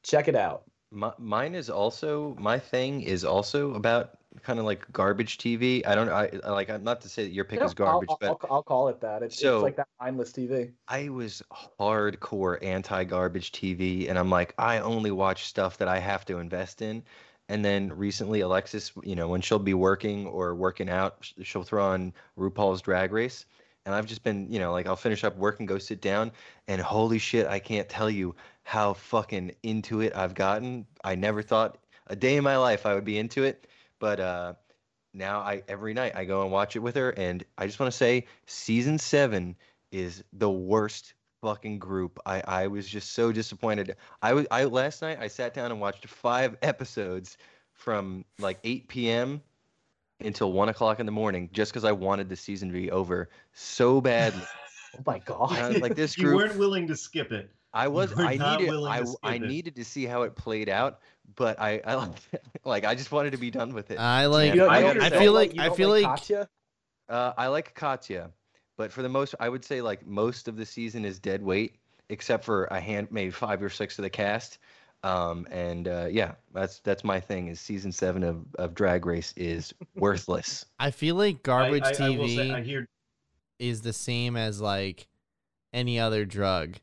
Check it out. My, mine is also my thing is also about kind of like garbage TV. I don't I, I like I'm not to say that your pick No, is garbage, I'll, but I'll, I'll call it that. It's, So- it's like that mindless TV. I was hardcore anti-garbage TV, and I'm like, I only watch stuff that I have to invest in. And then recently, Alexis, you know, when she'll be working or working out, she'll throw on RuPaul's Drag Race. And I've just been, you know, like I'll finish up work and go sit down, and holy shit, I can't tell you how fucking into it I've gotten. I never thought a day in my life I would be into it, but uh, now I every night I go and watch it with her, and I just want to say, season seven is the worst fucking group. I I was just so disappointed. I was I last night I sat down and watched five episodes from like 8 p.m. until one o'clock in the morning just because I wanted the season to be over so badly. Oh my god. And I was like this group, you weren't willing to skip it. I was were I not needed willing I, to skip I needed to see how it played out, but I I like like I just wanted to be done with it. I like. You don't- I, you don't- I you feel like you I don't feel like Katya? Uh, I like Katya, but for the most, I would say like most of the season is dead weight, except for a hand, maybe five or six of the cast. Um, and uh, yeah, that's that's my thing. Is season seven of, of Drag Race is worthless. I feel like garbage I, I, will TV say, I hear is the same as like any other drug.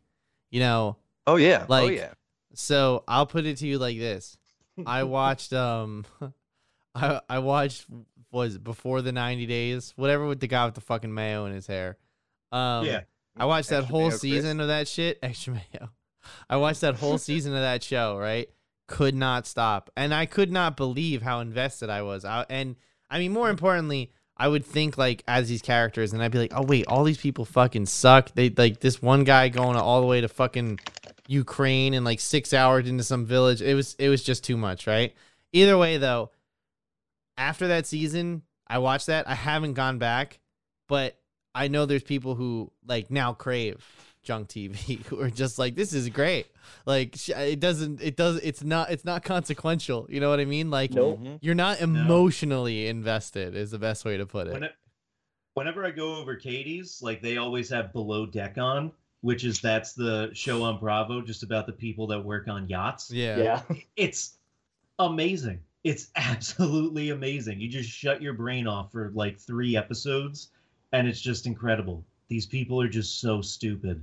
You know, Oh yeah, oh Like- yeah. so I'll put it to you like this. I watched um I I watched was before the 90 days, whatever with the guy with the fucking mayo in his hair. Um yeah. I watched that Extra whole mayo, Chris. season of that shit. Extra mayo. I watched that whole season of that show, right? Could not stop. And I could not believe how invested I was. I, and I mean, more importantly, I would think like as these characters, and I'd be like, oh, wait, all these people fucking suck. They like this one guy going all the way to fucking Ukraine and like six hours into some village. It was, it was just too much, right? Either way, though, after that season, I watched that. I haven't gone back, but I know there's people who like now crave junk TV who are just like, this is great. Like it doesn't, it does, it's not, it's not consequential. You know what I mean? Like Nope. Mhm. you're not emotionally invested is the best way to put it. When it, whenever I go over Katie's, like they always have Below Deck on, which is that's the show on Bravo just about the people that work on yachts. yeah. Yeah. It's amazing. It's absolutely amazing. You just shut your brain off for like three episodes, and it's just incredible. These people are just so stupid.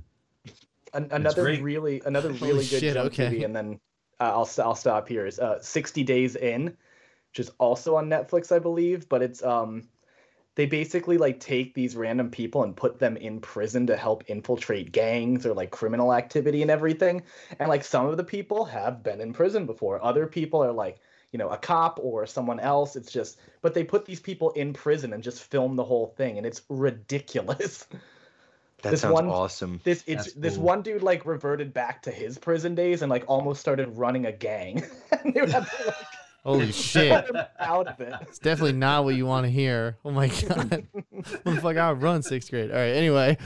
An- another really another really good shit, okay. TV, and then uh, I'll I'll stop here. Is uh, 60 Days In, which is also on Netflix, I believe, but it's um they basically like take these random people and put them in prison to help infiltrate gangs or like criminal activity and everything. And like some of the people have been in prison before. Other people are like, you know, a cop or someone else. It's just but they put these people in prison and just film the whole thing and it's ridiculous. That This sounds one- awesome. This it's That's this cool. one dude like reverted back to his prison days and like almost started running a gang. and they would have to like Holy shit. cut out of it. It's definitely not what you want to hear. Oh my god. Motherfucker, I run sixth grade. All right, anyway.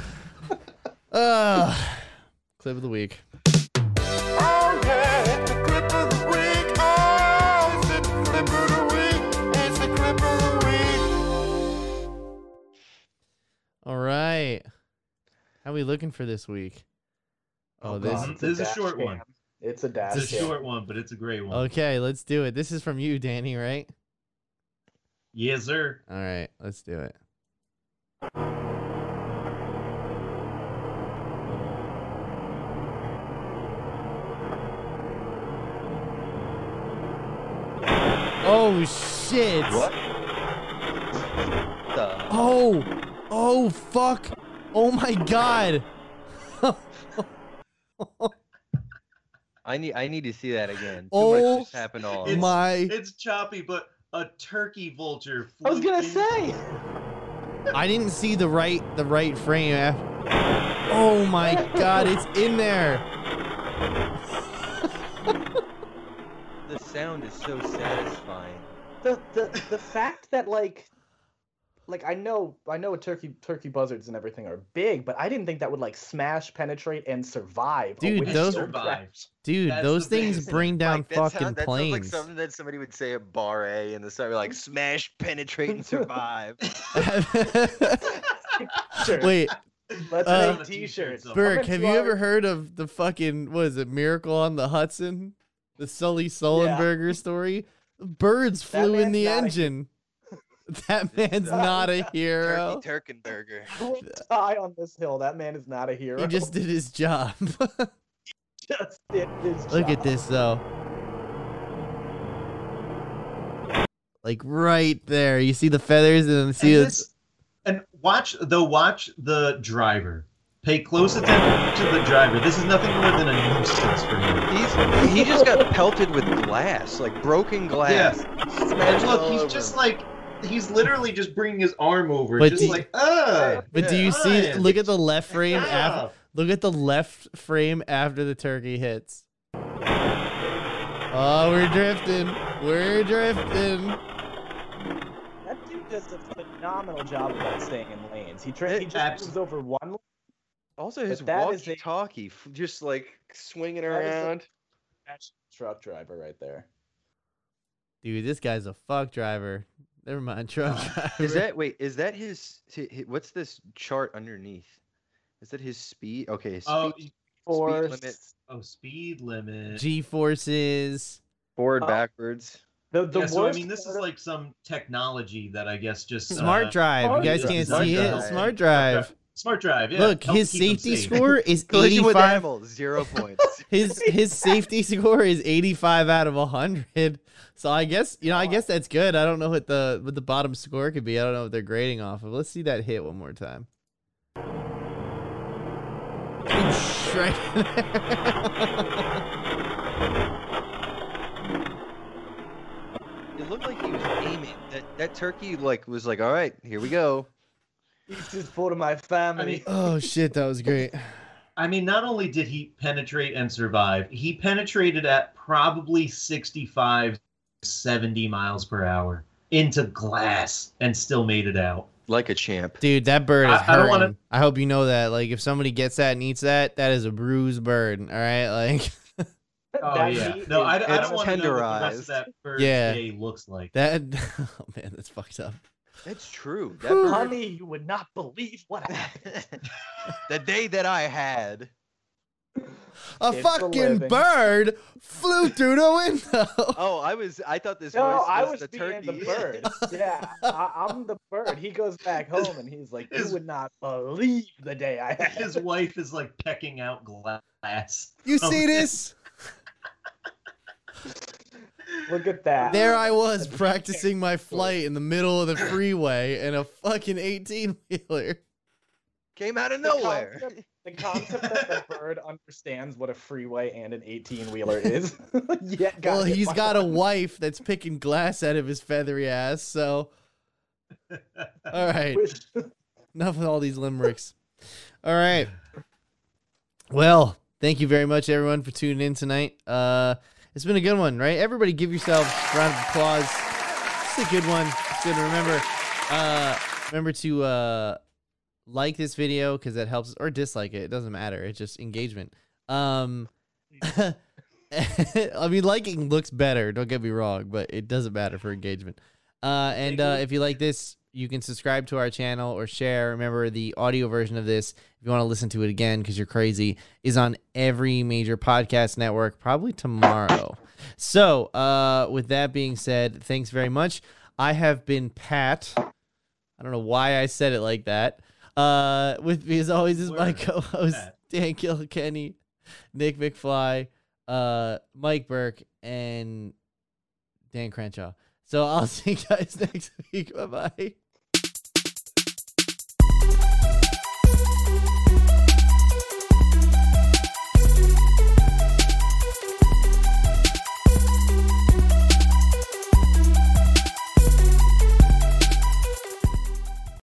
Uh clip of the week. Oh yeah, it's the clip of the week. It's the clip of the week. It's the clip of the week. All right. How we looking for this week? Oh, Oh, this God, This is a dash short one. It's a dash. It's a cam. short one, but it's a great one. Okay, let's do it. This is from you, Danny, right? Yes, sir. All right, let's do it. Oh shit! What? The- Oh, oh fuck! Oh my god! I need I need to see that again. Too Oh much just happened all. It's- my! It's choppy, but a turkey vulture. I was gonna in- say. I didn't see the right the right frame. af- Oh my god! It's in there. the sound is so satisfying. The the the fact that like like I know I know turkey turkey buzzards and everything are big, but I didn't think that would like smash, penetrate, and survive. Dude, those- Survive. Dude, That's those the thing. things bring down Like, that fucking sound- that sounds like planes. something that somebody would say at bar A in the summer, like smash, penetrate, and survive. Sure. Wait, let's uh, make t-shirts. Burke, Burke, have you our- ever heard of the fucking what is it, Miracle on the Hudson? The Sully Sullenberger story? Birds flew in the not a- engine. That man's not a hero. Turkey Turkenberger. We'll die on this hill. That man is not a hero. He just did his job. just did his Look at this though. Like right there. You see the feathers and then see and, this, and watch though watch the driver. Pay close attention to the driver. This is nothing more than a nuisance for him. He's he just got pelted with glass, like broken glass. And look, he's over just like he's literally just bringing his arm over, But just do- like ah. But do you see Fine. look at the left frame after look at the left frame after the turkey hits. Oh, we're drifting. We're drifting. That dude does a phenomenal job about staying in lanes. He tra- It- he just moves over one lane. Also, his that is a- walkie-talkie, f- just like swinging That is a- around. That's truck driver right there. Dude, this guy's a fuck driver. Never mind, truck driver. Is that wait? Is that his, hi- hi- What's this chart underneath? Is that his speed? Okay, his Oh, speed, For limit. oh, speed limit. G forces? forward, uh, backwards. the the yeah, worst. so I mean, this is like some technology that I guess just Smart uh, drive. You guys can't drive. see it. Smart Smart drive. Drive. Smart drive. Yeah. Look, helps his safety safe. score is Collision 85. zero points. his his safety score is 85 out of 100 so i guess you know i guess that's good i don't know what the what the bottom score could be i don't know what they're grading off of let's see that hit one more time Oosh, right it looked like he was aiming. That that turkey like was like, all right, here we go. This is for my family. I mean, oh shit that was great I mean, not only did he penetrate and survive, he penetrated at probably 65, 70 miles per hour into glass and still made it out. Like a champ. dude that bird is I- I don't wanna- I hope you know that like if somebody gets that and eats that that is a bruised bird all right like Oh, That yeah. meat No, I, I don't want to know what the rest of that bird's Yeah. day looks like. that oh man that's fucked up That's true. That Whew. Honey, you would not believe what happened. the day that I had. a It's fucking living. bird flew through the window Oh, I was. I thought this No, voice I was was the turkey. the bird. Yeah, I, I'm the bird. He goes back home and he's like, "You His- would not believe the day I had." His wife is like pecking out glass. you Oh, see this Look at that. There I was practicing my flight in the middle of the freeway in a fucking 18 wheeler. Came out of The nowhere. concept- The concept that the bird understands what a freeway and an 18 wheeler is. yeah, got Well, he's by got a wife that's picking glass out of his feathery ass, so. All right. Enough with all these limericks. All right. Well, thank you very much, everyone, for tuning in tonight. Uh, it's been a good one, right? Everybody, give yourselves a round of applause. It's a good one. It's good to remember. Uh, remember to uh, like this video because that helps, or dislike it. It doesn't matter. It's just engagement. Um, I mean, liking looks better. Don't get me wrong, but it doesn't matter for engagement. Uh, and uh, if you like this, you can subscribe to our channel or share. Remember, the audio version of this, if you want to listen to it again because you're crazy, is on every major podcast network probably tomorrow. So, uh, with that being said, thanks very much. I have been Pat. I don't know why I said it like that. Uh, with me as always is my co-host Pat. Dan Kilkenny, Nick McFly, uh, Mike Burke, and Dan Crenshaw. So I'll see you guys next week. Bye bye.